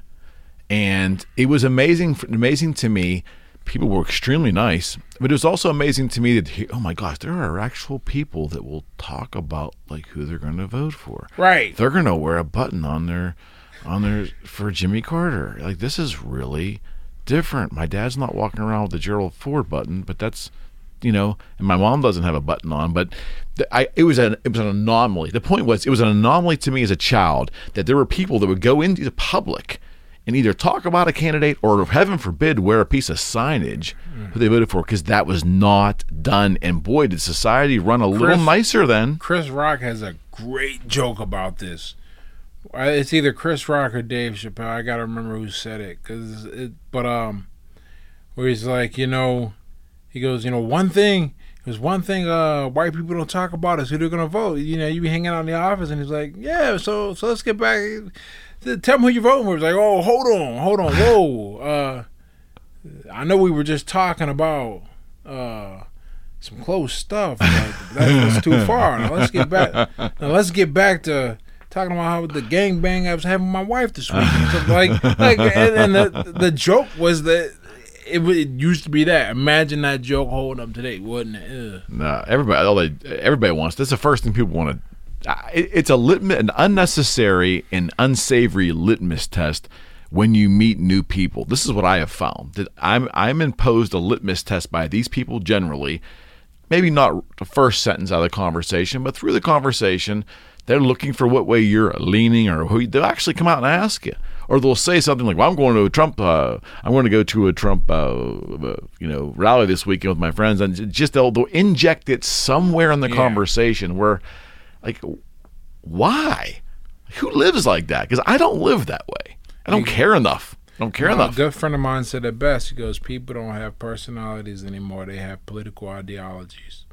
and it was amazing, amazing to me. People were extremely nice, but it was also amazing to me that he- oh my gosh, there are actual people that will talk about like who they're going to vote for. Right. They're going to wear a button on their on their for Jimmy Carter. Like this is really different. My dad's not walking around with the Gerald Ford button, but that's you know, and my mom doesn't have a button on, but th- I, it was an it was an anomaly. The point was, it was an anomaly to me as a child that there were people that would go into the public and either talk about a candidate or, heaven forbid, wear a piece of signage who they voted for because that was not done. And boy, did society run a little nicer then. Chris Rock has a great joke about this. Uh, It's either Chris Rock or Dave Chappelle. I gotta remember who said it, cause it. But um, where he's like, you know, he goes, you know, one thing. There's one thing uh white people don't talk about is who they're gonna vote. You know, you be hanging out in the office, and he's like, yeah. So so let's get back. Tell me who you're voting for. He's like, oh, hold on, hold on, whoa. Uh, I know we were just talking about uh some close stuff. But that was too far. Now let's get back. Now let's get back to talking about how the gangbang I was having with my wife this week. And like, like, and, and the the joke was that it, it used to be that. Imagine that joke holding up today, wouldn't it? Ugh. No, everybody, all they, everybody wants. That's the first thing people want to. It, it's a litmus, an unnecessary and unsavory litmus test when you meet new people. This is what I have found that I'm I'm imposed a litmus test by these people generally. Maybe not the first sentence out of the conversation, but through the conversation, they're looking for what way you're leaning, or who they'll actually come out and ask you, or they'll say something like, "Well, I'm going to a Trump. Uh, I'm going to go to a Trump, uh, uh, you know, rally this weekend with my friends," and just they'll, they'll inject it somewhere in the Yeah. conversation where, like, why? Who lives like that? Because I don't live that way. I don't care enough. I don't care enough. A good friend of mine said it best. He goes, "People don't have personalities anymore; they have political ideologies."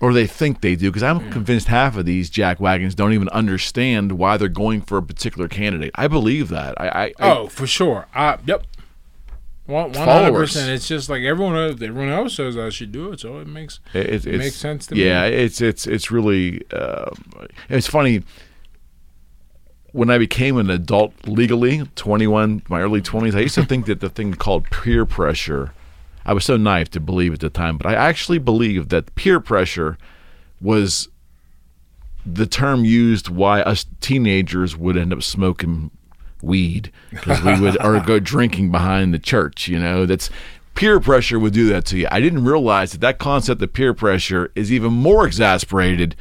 Or they think they do because i'm convinced half of these jack wagons don't even understand why they're going for a particular candidate i believe that i, I, I Oh, for sure. I yep. One hundred percent. It's just like everyone else, everyone else says I should do it, so it makes it, it's- makes sense to me. yeah it's it's it's really uh, it's funny when i became an adult legally 21 my early 20s i used to think that the thing called peer pressure i was so naive to believe at the time but i actually believed that peer pressure was the term used why us teenagers would end up smoking weed because we would or go drinking behind the church you know? That's peer pressure would do that to you. I didn't realize that that concept of peer pressure is even more exasperated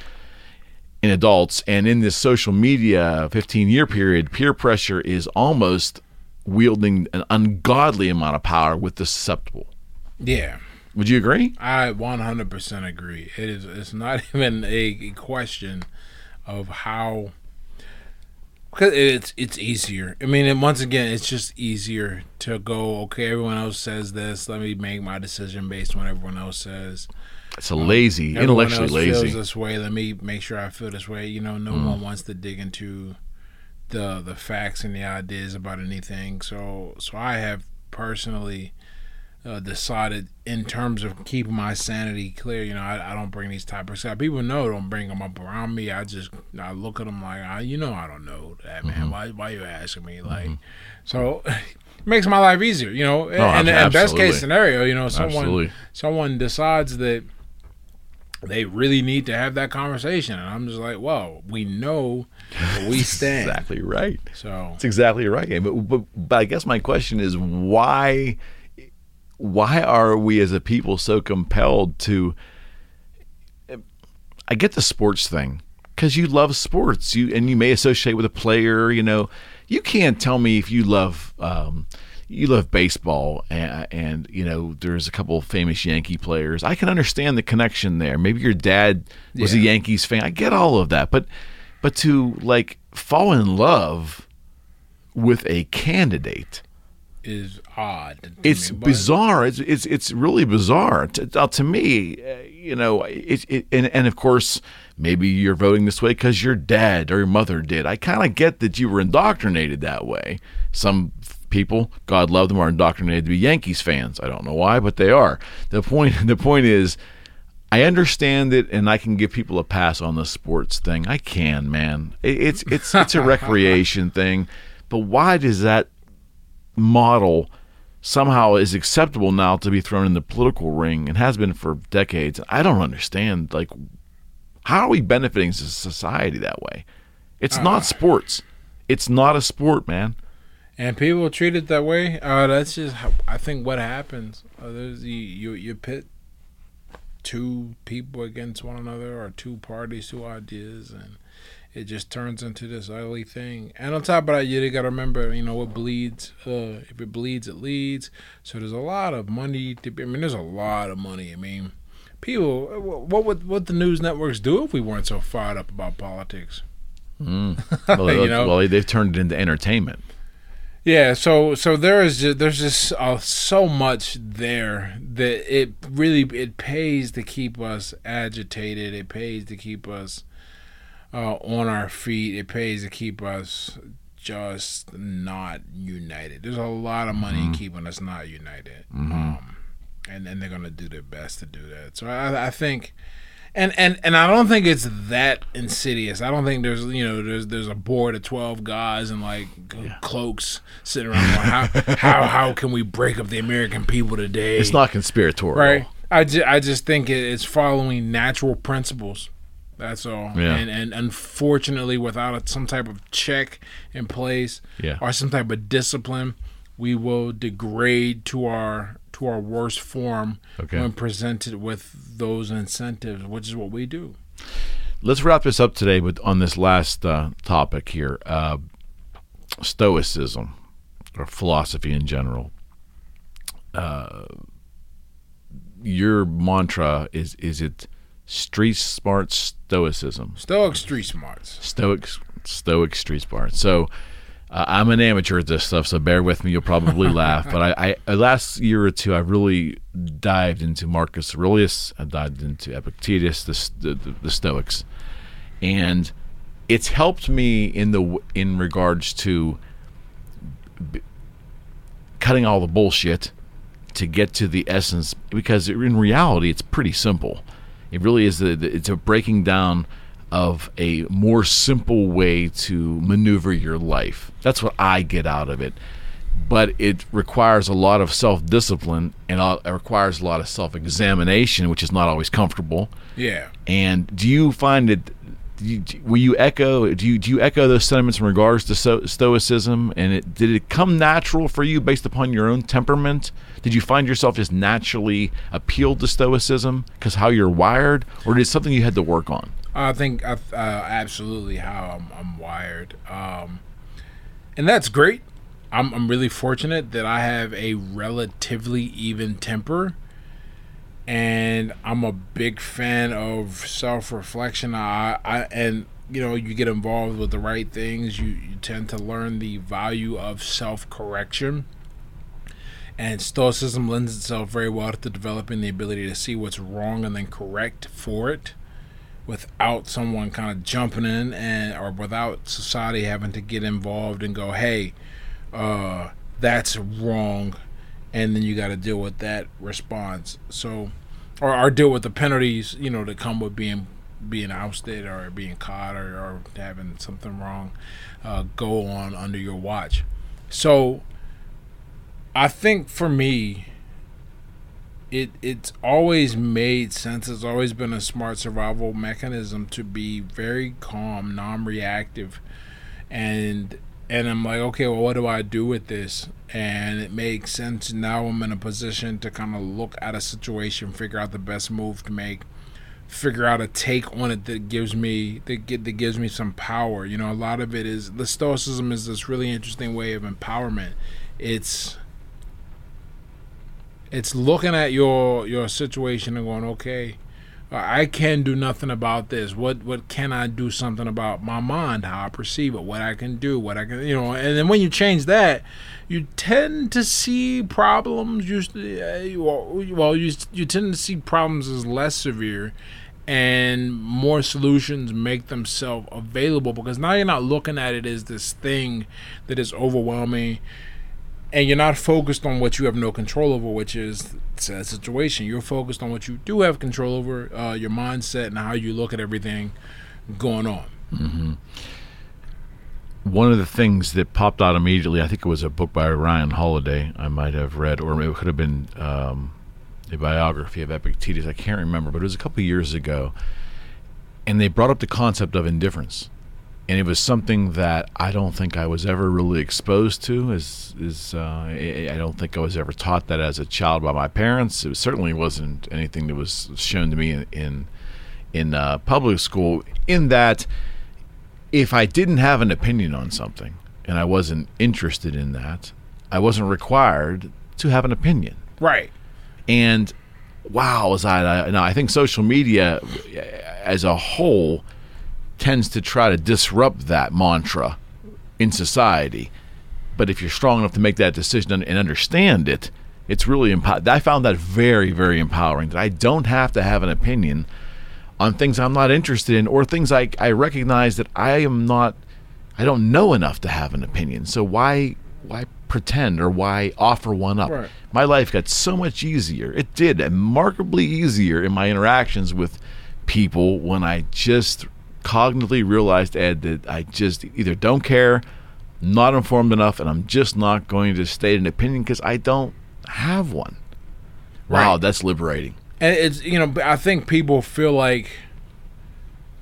in adults and in this social media 15 year period. Peer pressure is almost wielding an ungodly amount of power with the susceptible yeah. would you agree I one hundred percent agree. It is. It's not even a question of how. Because it's it's easier. I mean, once again, it's just easier to go. Okay, everyone else says this. Let me make my decision based on what everyone else says. it's a lazy um, Everyone intellectually else lazy feels this way. Let me make sure I feel this way. You know, no mm. one wants to dig into the the facts and the ideas about anything. So so I have personally uh, decided in terms of keeping my sanity clear. You know, I, I don't bring these topics up. People know don't bring them up around me. I just I look at them like, I, you know, I don't know that man. Mm-hmm. Why why you asking me? Like, so it makes my life easier. You know, and, and, best case scenario, you know, someone Absolutely. someone decides that they really need to have that conversation, and I'm just like, well, we know we stand. Exactly right. So it's exactly right. But, but but I guess my question is why why are we as a people so compelled to I get the sports thing cuz you love sports you and you may associate with a player, you know. You can't tell me if you love um you love baseball and, and you know there's a couple of famous Yankee players. I can understand the connection there. Maybe your dad was a Yankees fan. I get all of that. But but to like fall in love with a candidate is odd. it's me, bizarre it's it's it's really bizarre to, uh, to me uh, you know it, it and, and of course maybe you're voting this way because your dad or your mother did i kind of get that you were indoctrinated that way some people god love them are indoctrinated to be yankees fans i don't know why but they are the point the point is I understand it, and I can give people a pass on the sports thing. I can, man. It- It's it's it's a recreation thing, but why does that model somehow is acceptable now to be thrown in the political ring and has been for decades? I don't understand. Like, how are we benefiting society that way? It's not sports. It's not a sport, man. and people treat it that way. Uh, that's just how, I think what happens. Uh, there's you, you you pit two people against one another or two parties, two ideas, and it just turns into this ugly thing. And on top of that, you got to remember, you know, what bleeds. Uh, if it bleeds, it leads. So there's a lot of money to be. I mean, there's a lot of money. I mean, people. What would what the news networks do if we weren't so fired up about politics? Well, You know? well, they've turned it into entertainment. Yeah, so so there is just, there's just uh, so much there that it really it pays to keep us agitated. It pays to keep us uh, on our feet. It pays to keep us just not united. There's a lot of money in keeping us not united, um, and and they're gonna do their best to do that. So I, I think. And, and and I don't think it's that insidious. I don't think there's you know there's there's a board of twelve guys and like cloaks sitting around. Going, how how how can we break up the American people today? It's not conspiratorial. right. I, ju- I just think it's following natural principles. That's all. Yeah. And and unfortunately, without a, some type of check in place Yeah. or some type of discipline, we will degrade to our to our worst form Okay. when presented with those incentives, which is what we do. Let's wrap this up today with on this last uh, topic here: uh, Stoicism or philosophy in general. Uh, your mantra is is it street smart stoicism? Stoic street smarts. Stoic Stoic street smart. So. Uh, I'm an amateur at this stuff, so bear with me. You'll probably laugh, but I, I last year or two I really dived into Marcus Aurelius. I dived into Epictetus, the the, the, the Stoics, and it's helped me in the in regards to b- cutting all the bullshit to get to the essence. Because in reality, it's pretty simple. It really is. The, the, it's a breaking down of a more simple way to maneuver your life. That's what I get out of it. But it requires a lot of self discipline and it requires a lot of self examination, which is not always comfortable. Yeah. And do you find it? You, will you echo? Do you do you echo those sentiments in regards to sto- stoicism? And it, did it come natural for you based upon your own temperament? Did you find yourself just naturally appealed to stoicism because how you're wired, or is it something you had to work on? I think uh, absolutely how I'm, I'm wired, um, and that's great. I'm, I'm really fortunate that I have a relatively even temper, and I'm a big fan of self reflection. I, I and you know you get involved with the right things, you, you tend to learn the value of self correction. And Stoicism lends itself very well to developing the ability to see what's wrong and then correct for it without someone kind of jumping in and or without society having to get involved and go, hey, uh, that's wrong, and then you got to deal with that response. So, or, or deal with the penalties, you know, that come with being being ousted or being caught or, or having something wrong uh, go on under your watch. So, I think for me, it it's always made sense. It's always been a smart survival mechanism to be very calm, non-reactive, and and I'm like, okay, well, what do I do with this? And it makes sense. Now I'm in a position to kind of look at a situation, figure out the best move to make, figure out a take on it that gives me that get that gives me some power. You know, a lot of it is the stoicism is this really interesting way of empowerment. It's it's looking at your your situation and going, okay, I can do nothing about this. What what can I do something about my mind, how I perceive it, what I can do, what I can, you know. And then when you change that, you tend to see problems. You eh, well, you you tend to see problems as less severe, and more solutions make themselves available because now you're not looking at it as this thing that is overwhelming and you're not focused on what you have no control over, which is the situation. You're focused on what you do have control over, uh, your mindset, and how you look at everything going on. Mm-hmm. One of the things that popped out immediately, I think it was a book by Ryan Holiday, I might have read, or it could have been um, a biography of Epictetus. I can't remember, but it was a couple years ago. And they brought up the concept of indifference and it was something that I don't think I was ever really exposed to. Is is uh, I don't think I was ever taught that as a child by my parents. It certainly wasn't anything that was shown to me in in, in uh, public school. In that, if I didn't have an opinion on something and I wasn't interested in that, I wasn't required to have an opinion. Right. And wow, was I? Now I think social media as a whole tends to try to disrupt that mantra in society. But if you're strong enough to make that decision and understand it, it's really empowered. I found that very, very empowering. That I don't have to have an opinion on things I'm not interested in or things I, I recognize that I am not, I don't know enough to have an opinion. So why, why pretend or why offer one up? Right. My life got so much easier. It did, remarkably easier in my interactions with people when I just cognitively realized, Ed, that I just either don't care, not informed enough, and I'm just not going to state an opinion because I don't have one. Wow, right. that's liberating. And it's you know, I think people feel like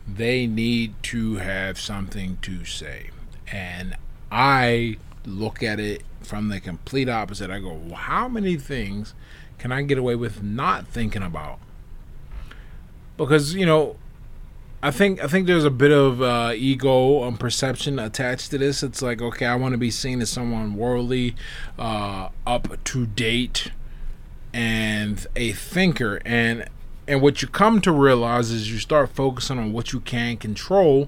they need to have something to say, and I look at it from the complete opposite. I go, well, how many things can I get away with not thinking about? Because you know, I think I think there's a bit of uh, ego and perception attached to this. It's like, okay, I want to be seen as someone worldly, uh, up to date, and a thinker. And and what you come to realize is you start focusing on what you can control.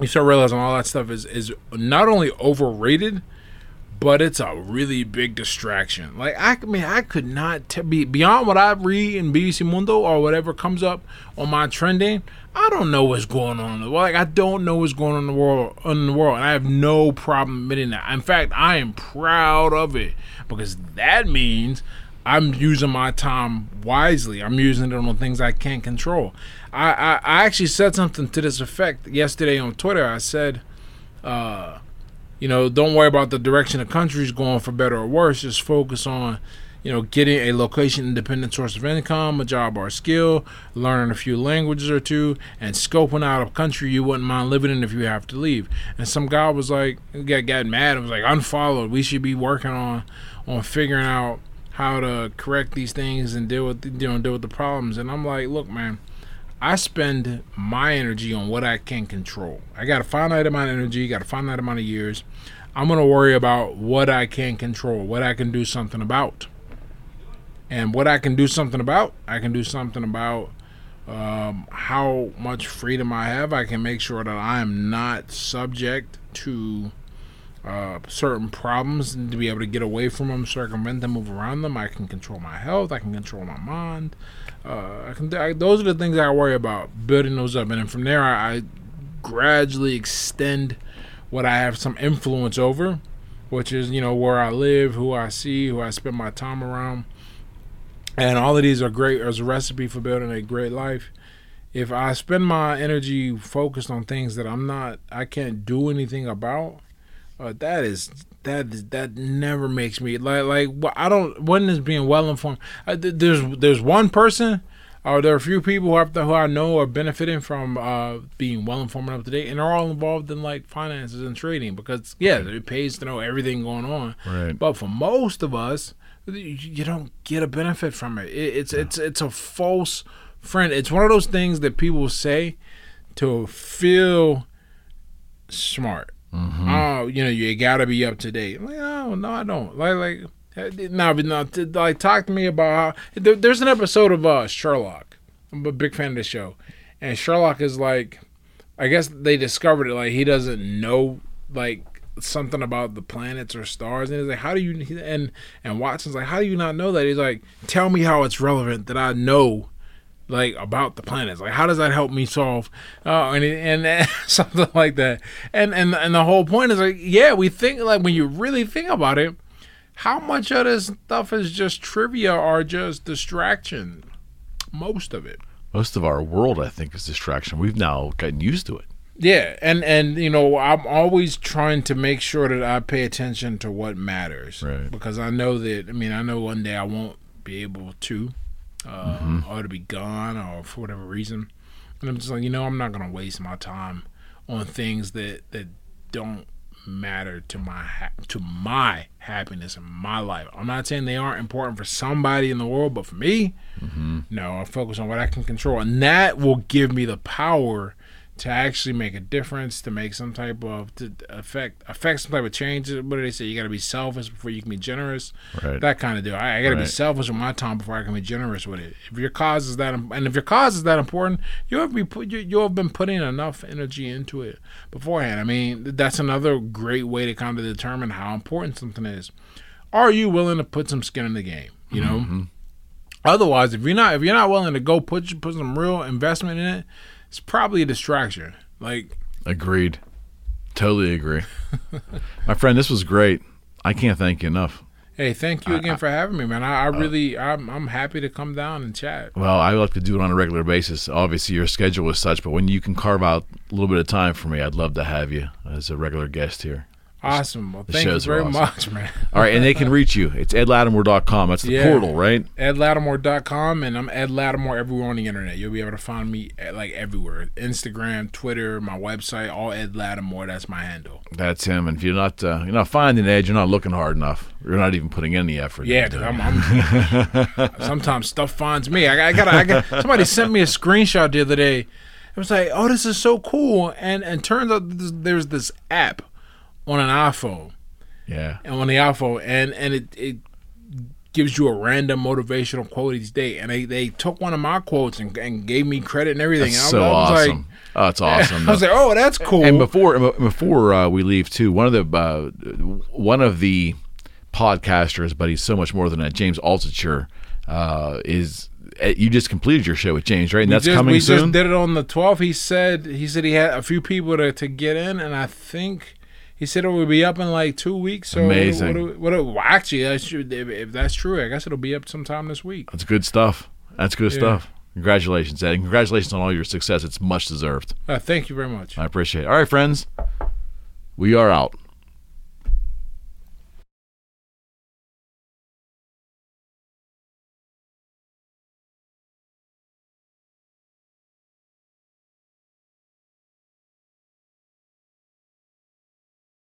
You start realizing all that stuff is is not only overrated, but it's a really big distraction. Like I, mean, I could not t- be beyond what I read in BBC Mundo or whatever comes up on my trending. I don't know what's going on. Like I don't know what's going on in the world. In the world, and I have no problem admitting that. In fact, I am proud of it because that means I'm using my time wisely. I'm using it on things I can't control. I, I, I actually said something to this effect yesterday on Twitter. I said. Uh, you know, don't worry about the direction the country's going for better or worse. Just focus on, you know, getting a location independent source of income, a job or a skill, learning a few languages or two, and scoping out a country you wouldn't mind living in if you have to leave. And some guy was like, got got mad. It was like, unfollowed. We should be working on on figuring out how to correct these things and deal with you know deal with the problems. And I'm like, look, man I spend my energy on what I can control. I got a finite amount of energy, got a finite amount of years. I'm going to worry about what I can control, what I can do something about. And what I can do something about, I can do something about um, how much freedom I have. I can make sure that I am not subject to uh, certain problems and to be able to get away from them, circumvent them, move around them. I can control my health. I can control my mind. Uh, I can. I, those are the things I worry about building those up, and then from there I, I gradually extend what I have some influence over, which is you know where I live, who I see, who I spend my time around, and all of these are great as a recipe for building a great life. If I spend my energy focused on things that I'm not, I can't do anything about, uh, that is that is, that never makes me like like I don't one is being well informed. I, there's there's one person or there are a few people who, who I know are benefiting from uh, being well informed and up to date, and are all involved in like finances and trading because yeah, it pays to know everything going on. Right. But for most of us, you- you don't get a benefit from it. it it's it's it's a false friend. It's one of those things that people say to feel smart. Oh, you know, you gotta be up to date. Like, oh no, I don't. Like, like, now, but no, t- like, talk to me about how. There, there's an episode of uh, Sherlock. I'm a big fan of the show, and Sherlock is like, I guess they discovered it. Like, he doesn't know like something about the planets or stars, and he's like, how do you? And and Watson's like, how do you not know that? He's like, tell me how it's relevant that I know like about the planets. Like, how does that help me solve? Uh, and and, and something like that. And and and the whole point is like, yeah, we think like when you really think about it, how much of this stuff is just trivia or just distraction? Most of it. Most of our world, I think, is distraction. We've now gotten used to it. Yeah, and and you know, I'm always trying to make sure that I pay attention to what matters, Right. Because I know that I mean, I know one day I won't be able to, uh, or to be gone, or for whatever reason, and I'm just like, you know, I'm not gonna waste my time on things that that don't matter to my ha- to my happiness in my life. I'm not saying they aren't important for somebody in the world, but for me, no, I focus on what I can control, and that will give me the power to actually make a difference, to make some type of to affect affect some type of change. What do they say? You got to be selfish before you can be generous. Right. That kind of deal. I, I got to be selfish with my time before I can be generous with it. If your cause is that, and if your cause is that important, you'll have be put, you, you'll have been putting enough energy into it beforehand. I mean, that's another great way to kind of determine how important something is. Are you willing to put some skin in the game? You know. Mm-hmm. Otherwise, if you're not if you're not willing to go put put some real investment in it, it's probably a distraction. Like Agreed. Totally agree. My friend, this was great. I can't thank you enough. Hey, thank you again for having me, man. I, I uh, really, I'm, I'm happy to come down and chat. Well, I like to do it on a regular basis. Obviously, your schedule is such, but when you can carve out a little bit of time for me, I'd love to have you as a regular guest here. Awesome. Well, thank you very awesome. much, man. All right, and they can reach you. It's edlatimore.com. That's the Yeah. portal, right? EdLatimore.com, and I'm Ed Latimore everywhere on the internet. You'll be able to find me at, like everywhere Instagram, Twitter, my website, all Ed Latimore. That's my handle. That's him. And if you're not, uh, you're not finding Ed, you're not looking hard enough. You're not even putting any effort. Yeah, because. I'm, I'm sometimes stuff finds me. I, I got I got somebody sent me a screenshot the other day. It was like, oh, this is so cool, and and turns out there's this app on an iPhone yeah. and on the iPhone, and and it it gives you a random motivational quote each day, and they they took one of my quotes and, and gave me credit and everything. That's and so I, was awesome. Like, oh, it's awesome. I was like, oh, that's cool. And before before uh, we leave too, one of the uh, one of the podcasters, but he's so much more than that. James Altucher uh, is. uh, You just completed your show with James, right? And We that's just, coming we soon. just did it on the 12th. He said he said he had a few people to, to get in, and I think he said it will be up in like two weeks. So Amazing. What, what, what, well, actually, that should, if, if that's true, I guess it'll be up sometime this week. That's good stuff. That's good Yeah. stuff. Congratulations, Ed. And congratulations on all your success. It's much deserved. Uh, thank you very much. I appreciate it. All right, friends. We are out.